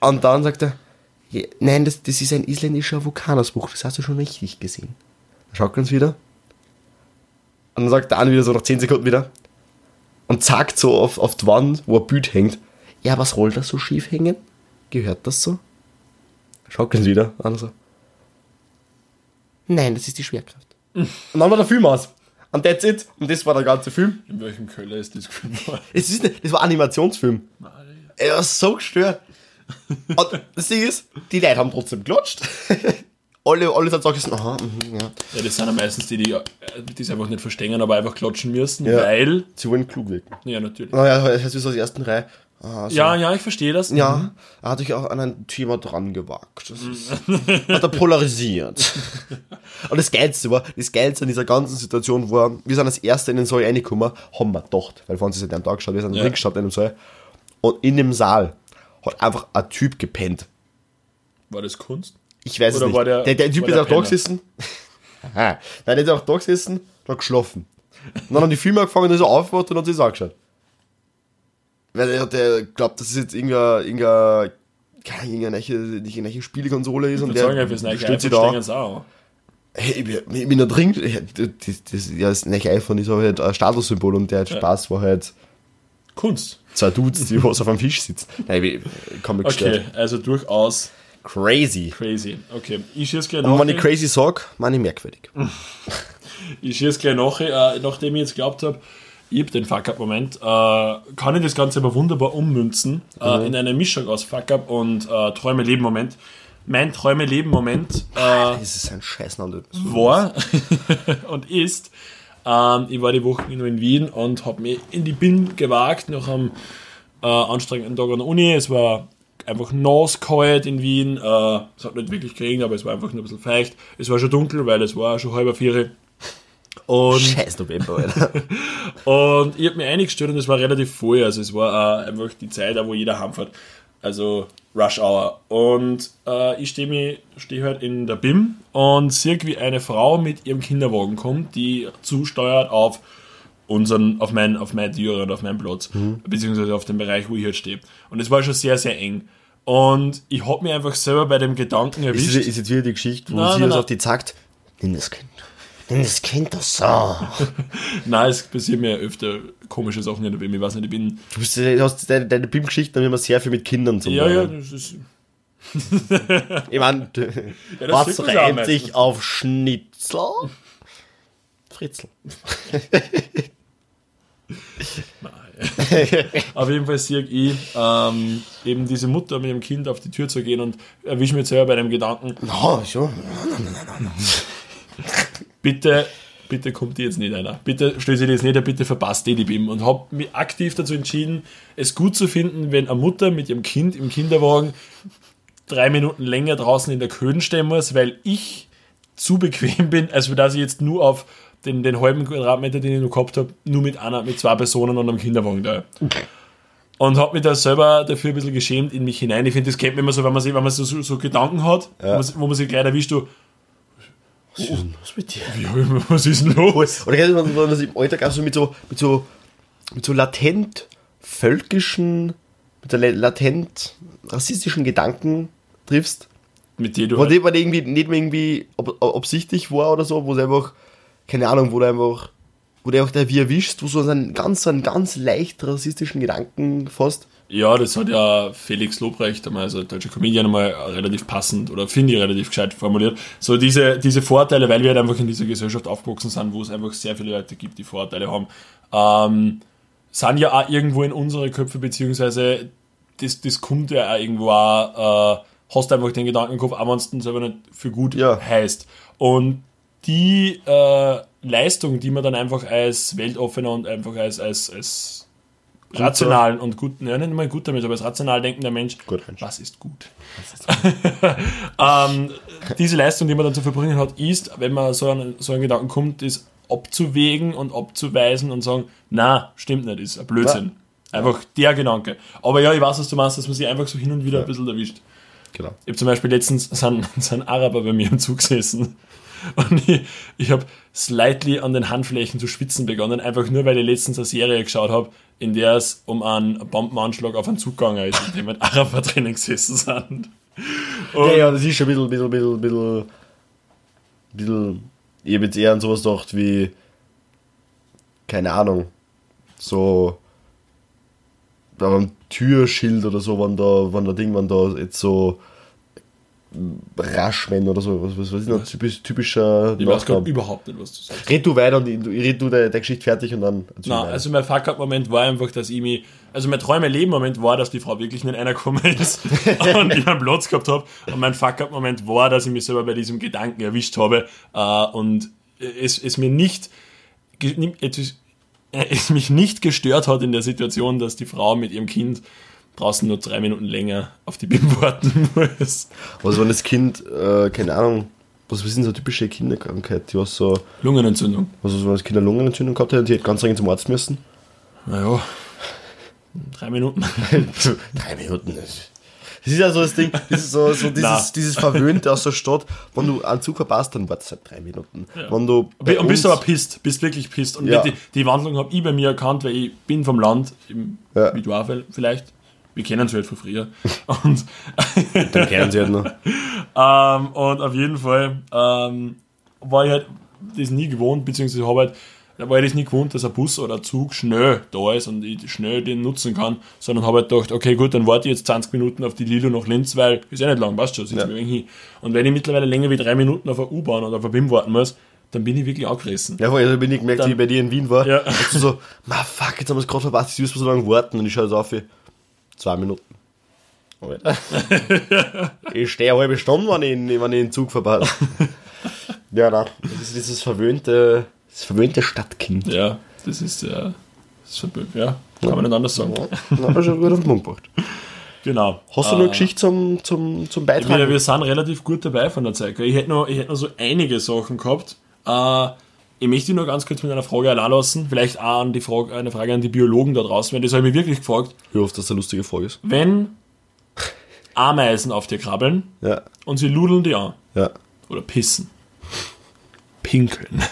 Und dann sagt er, nein, das, das ist ein isländischer Vulkanausbruch, das hast du schon richtig gesehen. Dann schaut er uns wieder. Und dann sagt der eine wieder so nach 10 Sekunden wieder und zeigt so auf, auf die Wand, wo ein Bild hängt. Ja, was soll das so schief hängen? Gehört das so? Schaut uns wieder. Und so. Nein, das ist die Schwerkraft. Und dann war der Film aus. Und that's it. Und das war der ganze Film. In welchem Köller ist das worden? Es ist das war ein Animationsfilm. Er war so gestört. Und das Ding ist, die Leute haben trotzdem geklatscht. alle, alle sind so gesagt, aha, mhm, ja. Ja, das sind ja meistens die, die äh, die es einfach nicht verstehen, aber einfach klatschen müssen, Ja. weil. Sie wollen klug wirken. Ja, natürlich. Naja, das heißt, wir so aus der ersten Reihe. Ah, so. Ja, ja, ich verstehe das. Ja, er hat sich auch an ein Thema dran gewagt. Das ist, hat er polarisiert. Und das Geilste war, das Geilste an dieser ganzen Situation war, wir sind als Erste in den Saal reingekommen, haben wir gedacht, weil vor uns ist ja der Tag geschaut, wir sind Ja. drin gestanden in dem Saal. Und in dem Saal hat einfach ein Typ gepennt. War das Kunst? Ich weiß Oder es nicht. der- der, der Typ ist der auch da Penner? gesessen. Nein, der ist auch da gesessen hat geschlafen. Und dann haben die Filme angefangen, und ist aufgewacht und hat sich das angeschaut. Weil der, der glaubt, dass es jetzt irgendein, irgendein, keine irgendeine, irgendeine Spielekonsole ist und Ich sagen, der fürs neue stellt sich da. Hey, ich bin, ich bin da drin. Ja, das, das, ja, das neue iPhone ist aber halt ein Statussymbol und der Spaß war halt Kunst. zwei Dudes, die was auf einem Fisch sitzen. Nein, ich, kann mich Okay, gestört. also durchaus Crazy. crazy. Okay, ich schieße gleich Und wenn ich crazy sag, meine ich merkwürdig. Ich schieße gleich nach, äh, nachdem ich jetzt geglaubt habe, ich habe den Fuck-Up-Moment, äh, kann ich das Ganze aber wunderbar ummünzen äh, in eine Mischung aus Fuck-Up und äh, Träume-Leben-Moment. Mein Träume-Leben-Moment äh, Das ist ein Scheißname. war und ist Ähm, ich war die Woche nur in Wien und habe mich in die BIM gewagt nach einem äh, anstrengenden Tag an der Uni. Es war einfach nass kalt in Wien. Äh, es hat nicht wirklich geregnet, aber es war einfach nur ein bisschen feucht. Es war schon dunkel, weil es war schon halb vier. Und, Scheiß November, Alter. und ich habe mich eingestellt und es war relativ voll. Also es war äh, einfach die Zeit, wo jeder heimfährt. Also Rush Hour. Und äh, ich stehe steh halt in der BIM und sehe, wie eine Frau mit ihrem Kinderwagen kommt, die zusteuert auf unseren, auf mein, auf mein Tür und auf meinen Platz, beziehungsweise auf den Bereich, wo ich halt stehe. Und es war schon sehr, sehr eng. Und ich habe mich einfach selber bei dem Gedanken Ist, erwischt. jetzt- ist jetzt wieder die Geschichte, wo Nein, sie nein, uns nein. auf die zackt. Nimm das Kind. Nimm das Kind das so. Nein, es passiert mir öfter komische Sachen in der BIM. Ich weiß nicht, ich bin. Du bist, hast deine, deine BIM-Geschichten haben immer sehr viel mit Kindern zu tun. Ja, ja, das ist. Ich meine, was ja auch reimt sich auf Schnitzel? Fritzel. Auf jeden Fall sehe ich ähm, eben diese Mutter mit ihrem Kind auf die Tür zu gehen und erwische mich selber bei dem Gedanken, Oh, schon. bitte, bitte kommt jetzt nicht einer. Bitte stößt ihr das nicht, bitte verpasst die die BIM. Und habe mich aktiv dazu entschieden, es gut zu finden, wenn eine Mutter mit ihrem Kind im Kinderwagen drei Minuten länger draußen in der Köden stehen muss, weil ich zu bequem bin, als dass ich jetzt nur auf den, den halben Quadratmeter, den ich noch gehabt habe, nur mit einer, mit zwei Personen und einem Kinderwagen da. Und habe mich da selber dafür ein bisschen geschämt in mich hinein. Ich finde, das kennt man immer so, wenn man, sich, wenn man so, so, Gedanken hat, wo, man, wo man sich gleich erwischt, du, Was ist denn los mit dir? ja, was ist denn los? Oder kennst du, wenn man sich im Alltag auch so mit so, mit so, mit so latent völkischen, mit so latent rassistischen Gedanken triffst? Mit dir, du Wo die man irgendwie nicht mehr irgendwie ob, absichtlich war oder so, wo es einfach, keine Ahnung, wo du einfach, wo du einfach da wie erwischst, wo du so einen ganz, so einen ganz leicht rassistischen Gedanken fasst. Ja, das hat ja Felix Lobrecht, einmal, also deutscher Comedian, einmal relativ passend oder finde ich relativ gescheit formuliert. So diese, diese Vorteile, weil wir halt einfach in dieser Gesellschaft aufgewachsen sind, wo es einfach sehr viele Leute gibt, die Vorteile haben, ähm, sind ja auch irgendwo in unsere Köpfe, beziehungsweise das, das kommt ja auch irgendwo auch, äh, hast einfach den Gedanken im Kopf, auch wenn es selber nicht für gut Ja. heißt. Und die äh, Leistung, die man dann einfach als weltoffener und einfach als, als, als rationalen und guten, ja nicht mal guter Mensch, aber als rational denkender Mensch, Guter Mensch. was ist gut? ähm, diese Leistung, die man dann zu verbringen hat, ist, wenn man so an so einen Gedanken kommt, ist abzuwägen und abzuweisen und sagen, na, stimmt nicht, ist ein Blödsinn. Einfach der Gedanke. Aber ja, ich weiß, was du meinst, dass man sich einfach so hin und wieder ein bisschen erwischt. Genau. Ich habe zum Beispiel letztens sind, sind Araber bei mir im Zug gesessen und ich, ich habe slightly an den Handflächen zu schwitzen begonnen, einfach nur weil ich letztens eine Serie geschaut habe, in der es um einen Bombenanschlag auf einen Zug gegangen ist, in dem halt Araber drinnen gesessen sind. Ja, ja, das ist schon ein bisschen, bisschen, bisschen, bisschen, bisschen ich habe jetzt eher an sowas gedacht wie, keine Ahnung, so, da beim Türschild oder so, wenn da, wenn da Ding, wenn da jetzt so Raschmen oder so, was, was, was ist ein typisch, typischer Ich weiß gerade überhaupt nicht, was du sagst. Red du weiter und red du der, der Geschichte fertig und dann weiter. also mein Fuck-Up-Moment war einfach, dass ich mich, also mein Träume-Leben-Moment war, dass die Frau wirklich nicht einer gekommen ist und ich meinen Platz gehabt habe. Und mein Fuck-Up-Moment war, dass ich mich selber bei diesem Gedanken erwischt habe äh, und es, es mir nicht, es, es mich nicht gestört hat in der Situation, dass die Frau mit ihrem Kind draußen nur drei Minuten länger auf die BIM warten muss. Was wenn das Kind, äh, keine Ahnung, was, ist denn so typische Kinderkrankheit, die was so, Lungenentzündung. was, was wenn das Kind eine Lungenentzündung gehabt und die hätte ganz dringend zum Arzt müssen? Naja, drei Minuten. Drei Minuten. Das das ist ja so das Ding, das ist so, so dieses, dieses Verwöhnte aus der Stadt. Wenn du einen Zug verpasst, dann wartest du halt drei Minuten. Wenn du Und bist aber pisst, bist wirklich pisst. Und Ja. die, die Wandlung habe ich bei mir erkannt, weil ich bin vom Land, im, Ja. wie du auch vielleicht. Wir kennen uns halt von früher. Und, Dann kennen sie halt noch. ähm, und auf jeden Fall ähm, war ich halt das nie gewohnt, beziehungsweise habe halt, da war ich das nie gewohnt, dass ein Bus oder ein Zug schnell da ist und ich schnell den nutzen kann, sondern habe halt gedacht, okay, gut, dann warte ich jetzt 20 Minuten auf die Lilo nach Linz, weil ist ja nicht lang, passt schon, sitze Ja. mir hin. Und wenn ich mittlerweile länger wie drei Minuten auf eine U-Bahn oder auf eine BIM warten muss, dann bin ich wirklich angefressen. Ja, vorher bin ich gemerkt, Dann- wie ich bei dir in Wien war. Ja. Und so, ma fuck, jetzt haben wir es gerade verpasst, ich muss so lange warten. Und ich schaue jetzt auf, wie zwei Minuten. Alter. ich stehe eine halbe Stunde, wenn ich, wenn ich den Zug verpasse. ja, nein, das ist dieses verwöhnte, Das verwöhnte Stadtkind. Ja, das ist ja. Das ist ja, kann man nicht anders sagen. Na, aber schon gut auf den Punkt gebracht. Genau. Hast du noch eine Geschichte zum, zum, zum Beitrag? Wir, wir sind relativ gut dabei von der Zeit. gell? Ich hätte noch, ich hätte noch so einige Sachen gehabt. Äh, ich möchte dich nur ganz kurz mit einer Frage allein lassen. Vielleicht auch an die Frage, eine Frage an die Biologen da draußen, weil das habe ich mich wirklich gefragt. Ich hoffe, dass das eine lustige Frage ist. Wenn Ameisen auf dir krabbeln Ja, und sie ludeln dir an ja. oder pissen, pinkeln,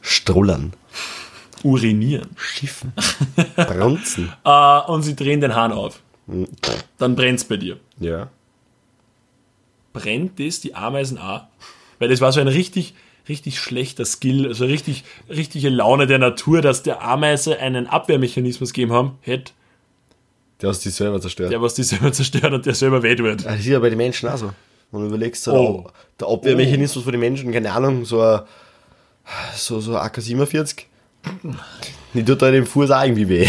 Strollern. urinieren Schiffen. Brunzen. äh, und sie drehen den Hahn auf, dann brennt es bei dir. Ja. brennt das die Ameisen auch. Weil das war so ein richtig, richtig schlechter Skill, also richtig, richtige Laune der Natur, dass der Ameise einen Abwehrmechanismus gegeben haben, hätte, Der hast dich selber zerstört. der was die selber zerstört und der selber weh wird. Das ist ja bei den Menschen auch so. Wenn du überlegst, so Oh. der, Abwehrmechanismus von den Menschen, keine Ahnung, so ein, so, so ein AK-47, die tut da dem Fuß auch irgendwie weh.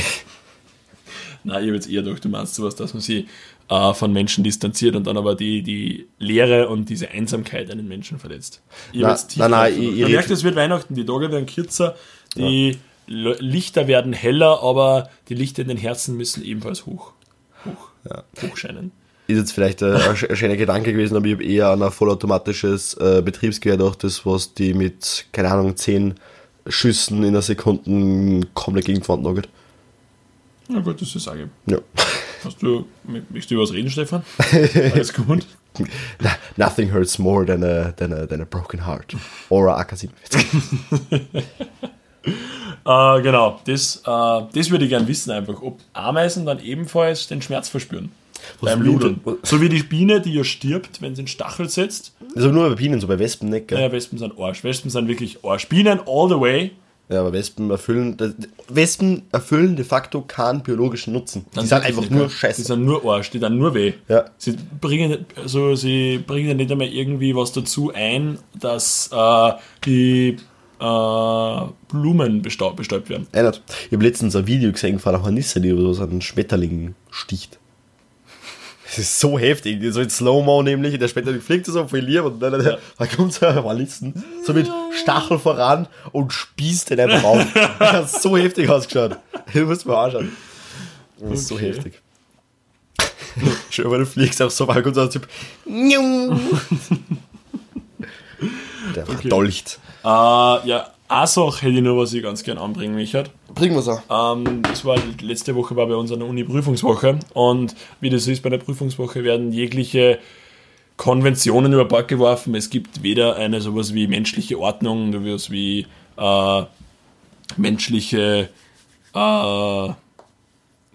Nein, ich habe jetzt eher gedacht, du meinst sowas, dass man sie äh, von Menschen distanziert und dann aber die, die Leere und diese Einsamkeit einen Menschen verletzt. Ich nein, nein, drauf- ich- ich Man red- merkt, es wird Weihnachten, die Tage werden kürzer, die Le- Lichter werden heller, aber die Lichter in den Herzen müssen ebenfalls hoch, hoch, hochscheinen. Ist jetzt vielleicht ein, ein sch- ein schöner Gedanke gewesen, aber ich habe eher an ein vollautomatisches äh, Betriebsgerät gedacht, das was die mit, keine Ahnung, 10 Schüssen in einer Sekunde komplett gegen die Wand nagelt. Na gut, das ist sage Ja. Hast du, möchtest du über was reden, Stefan? Alles gut. Nothing hurts more than a, than a, than a broken heart. Or a AK-47. Äh, genau, das, äh, das würde ich gern wissen einfach, ob Ameisen dann ebenfalls den Schmerz verspüren. beim blutet? Ludeln. So wie die Biene, die ja stirbt, wenn sie einen Stachel setzt. Also nur bei Bienen, so bei Wespen nicht, gell? Ja, Wespen sind Arsch. Wespen sind wirklich Arsch. Bienen all the way. Ja, aber Wespen erfüllen, Wespen erfüllen de facto keinen biologischen Nutzen. Die sind einfach nur scheiße. Die sind nur Arsch, die dann nur weh. Ja. Sie bringen, also sie bringen nicht einmal irgendwie was dazu ein, dass äh, die äh, Blumen bestaub, bestäubt werden. Ich habe letztens ein Video gesehen von einer Hornisse, die so einen Schmetterling sticht. Das ist so heftig, so in Slow-Mo nämlich, der Schmetterling fliegt so voll lieb und dann, dann, dann kommt so ein Hornissen, so mit Stachel voran und spießt den einfach auf. Das hat so heftig ausgeschaut. Das muss man anschauen. Das ist so Okay. heftig. Schön, weil du fliegst auch so weit, kommt so ein Typ. Der verdolcht. Äh, ja, eine Sache hätte ich noch, was ich ganz gern anbringen möchte. Bringen wir's auch. Ähm, das war letzte Woche war bei uns eine Uni-Prüfungswoche und wie das so ist bei der Prüfungswoche werden jegliche Konventionen über Bord geworfen. Es gibt weder eine sowas wie menschliche Ordnung, sowas wie äh, menschliche äh,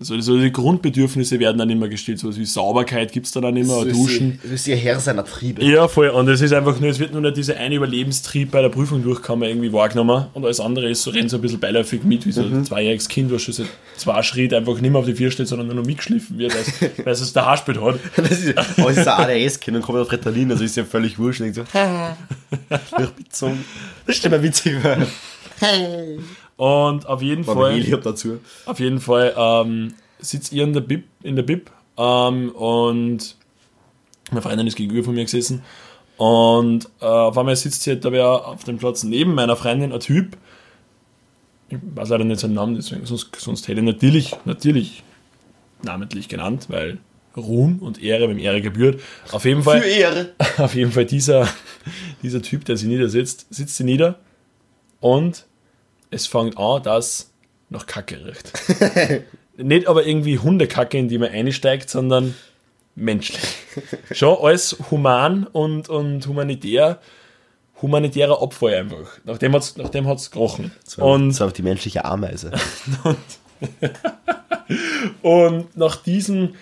so, so die Grundbedürfnisse werden dann immer gestillt, sowas wie Sauberkeit gibt es dann, dann immer, Duschen. Du bist ihr Herr seiner Triebe. Ja, voll. Und es ist einfach nur, es wird nur noch dieser eine Überlebenstrieb bei der Prüfung durchkommen irgendwie wahrgenommen. Und alles andere ist so, rennt so ein bisschen beiläufig mit, wie so ein zweijähriges Kind, was schon seit zwei Schritten einfach nicht mehr auf die Vier steht, sondern nur noch mitgeschliffen wird, weil es- es der Haarspät hat. Das ist, aber es ist ein ADS-Kind und kommt auf Ritalin, also ist ja völlig wurscht. Und denkt so. Das ist immer witzig. Und auf jeden Aber Fall, ich hab dazu. auf jeden Fall ähm, sitzt ihr in der Bib, in der Bib ähm, und meine Freundin ist gegenüber von mir gesessen und äh, auf einmal sitzt sie halt da wer auf dem Platz neben meiner Freundin ein Typ, ich weiß leider nicht seinen Namen, deswegen, sonst, sonst hätte ich natürlich, natürlich namentlich genannt, weil Ruhm und Ehre, wem Ehre gebührt. Auf jeden Fall, Ehre. auf jeden Fall dieser, dieser Typ, der sich niedersetzt, sitzt sie nieder und es fängt an, dass nach Kacke riecht. Nicht aber irgendwie Hundekacke, in die man einsteigt, sondern menschlich. Schon alles human und, und humanitär, humanitärer Abfall einfach. Nachdem hat es nachdem hat's gerochen. Und Und, so auf die menschliche Ameise. und nach diesem,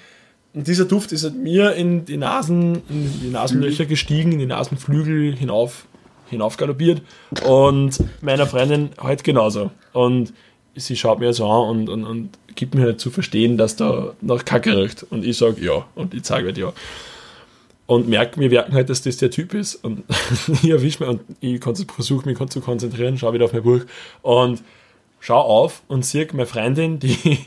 und dieser Duft ist halt mir in die Nasen, in die Nasenlöcher gestiegen, in die Nasenflügel hinauf, hinauf galoppiert und meiner Freundin halt genauso. Und sie schaut mir so an und, und, und gibt mir halt zu verstehen, dass da nach Kacke riecht. Und ich sage ja. Und ich sage halt ja. Und merke, wir merken halt, dass das der Typ ist. Und ich erwische mich und ich versuche mich zu konzentrieren, schaue wieder auf mein Buch und schau auf und sehe meine Freundin, die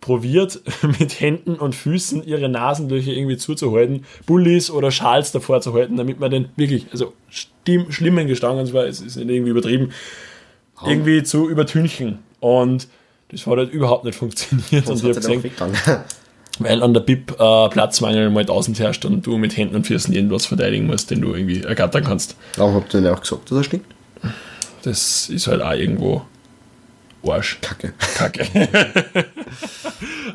probiert mit Händen und Füßen ihre Nasenlöcher irgendwie zuzuhalten, Bullis oder Schals davor zu halten, damit man den wirklich, also stimm, schlimmen Gestank, und zwar, es ist nicht irgendwie übertrieben, irgendwie zu übertünchen. Und das hat halt überhaupt nicht funktioniert. und ich gesehen, weil an der BIP äh, Platzmangel mal tausend herrscht und du mit Händen und Füßen irgendwas verteidigen musst, den du irgendwie ergattern kannst. Warum habt ihr denn auch gesagt, dass er stinkt? Das ist halt auch irgendwo Arsch. Kacke. Kacke.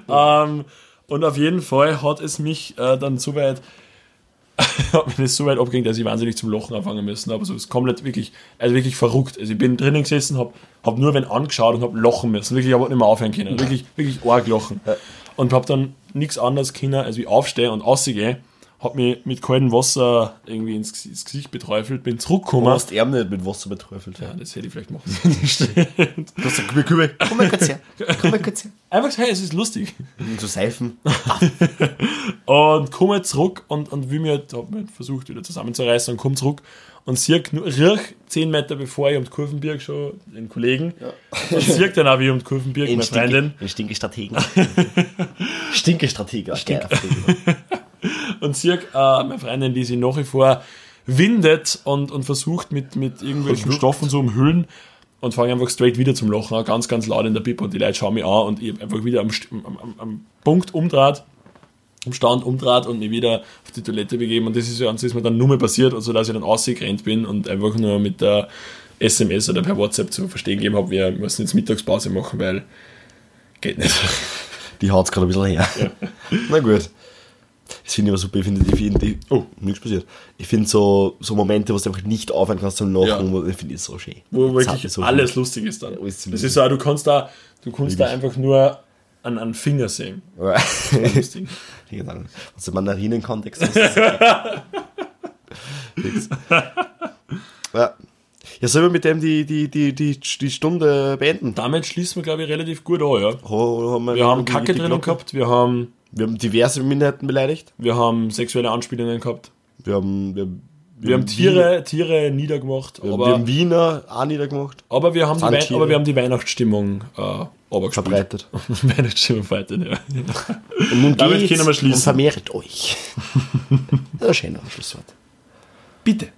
ähm, und auf jeden Fall hat es mich äh, dann so weit, hat mich das so weit abgehängt, dass ich wahnsinnig zum Lachen anfangen müssen. Aber so ist komplett wirklich, also wirklich verrückt. Also ich bin drinnen gesessen, habe hab nur wen angeschaut und habe lachen müssen. Wirklich, ich habe nicht mehr aufhören können. Wirklich, wirklich arg lachen. Und habe dann nichts anderes können, als wie aufstehen und rausgehen. Habe mich mit kaltem Wasser irgendwie ins, ins Gesicht beträufelt, bin Du zurückgekommen. hast ihn nicht mit Wasser beträufelt. Ja, das hätte ich vielleicht machen sollen. Du hast gesagt, komm, mal kurz her. Komm mal kurz her. Einfach gesagt, hey, es ist lustig. Und so Seifen. Und komme zurück und, und will mir, halt- hab mir halt versucht wieder zusammenzureißen und komme zurück und nur riech 10 Meter bevor ich um die Kurvenberg schon den Kollegen und sehe dann auch wie um die Kurvenberg meine Freundin Ein Stinke-Strategen. Stinke-Stratege. Und sehe äh, meine Freundin, die sich nach wie vor windet und, und versucht mit, mit irgendwelchen. Stoffen zu umhüllen und fange einfach straight wieder zum Lachen an, ganz, ganz laut in der Bib und die Leute schauen mich an und ich einfach wieder am, am, am, Punkt umdraht, am Stand umdraht und mich wieder auf die Toilette begeben und das ist ja das ist mir dann nur mal passiert, also dass ich dann ausgerannt bin und einfach nur mit der SMS oder per WhatsApp zu verstehen gegeben habe, wir müssen jetzt Mittagspause machen, weil geht nicht. Die haut's gerade ein bisschen her. Na gut. Das finde ich aber super. Ich finde, ich finde, die, oh, nichts passiert. Ich finde so, so Momente, wo du einfach nicht aufhören kannst zum Lachen, Ja. ich finde ich so schön. wo wirklich so alles schön. lustig ist dann. Alles Das ist so, du kannst da, du kannst da einfach nur an, an Finger sehen. Ja. Lustig. Dem Mandarinen-Kontext. ist das ja. Ja, sollen wir mit dem die, die, die, die, die Stunde beenden? Damit schließen wir, glaube ich, relativ gut an. Ja. Ho- haben Wir haben Kacke drinnen gehabt, wir haben, Wir haben diverse Minderheiten beleidigt. wir haben sexuelle Anspielungen gehabt. Wir haben, wir, Wir haben Tiere, Tiere niedergemacht, Wir, aber, wir haben Wiener auch niedergemacht. aber, wir haben die Wei aber wir haben die Weihnachtsstimmung äh, Verbreitet. Weihnachtsstimmung verbreitet, ja. Und nun Damit können wir schließen. und vermehrt euch. das ist ein schöner Schlusswort. Bitte.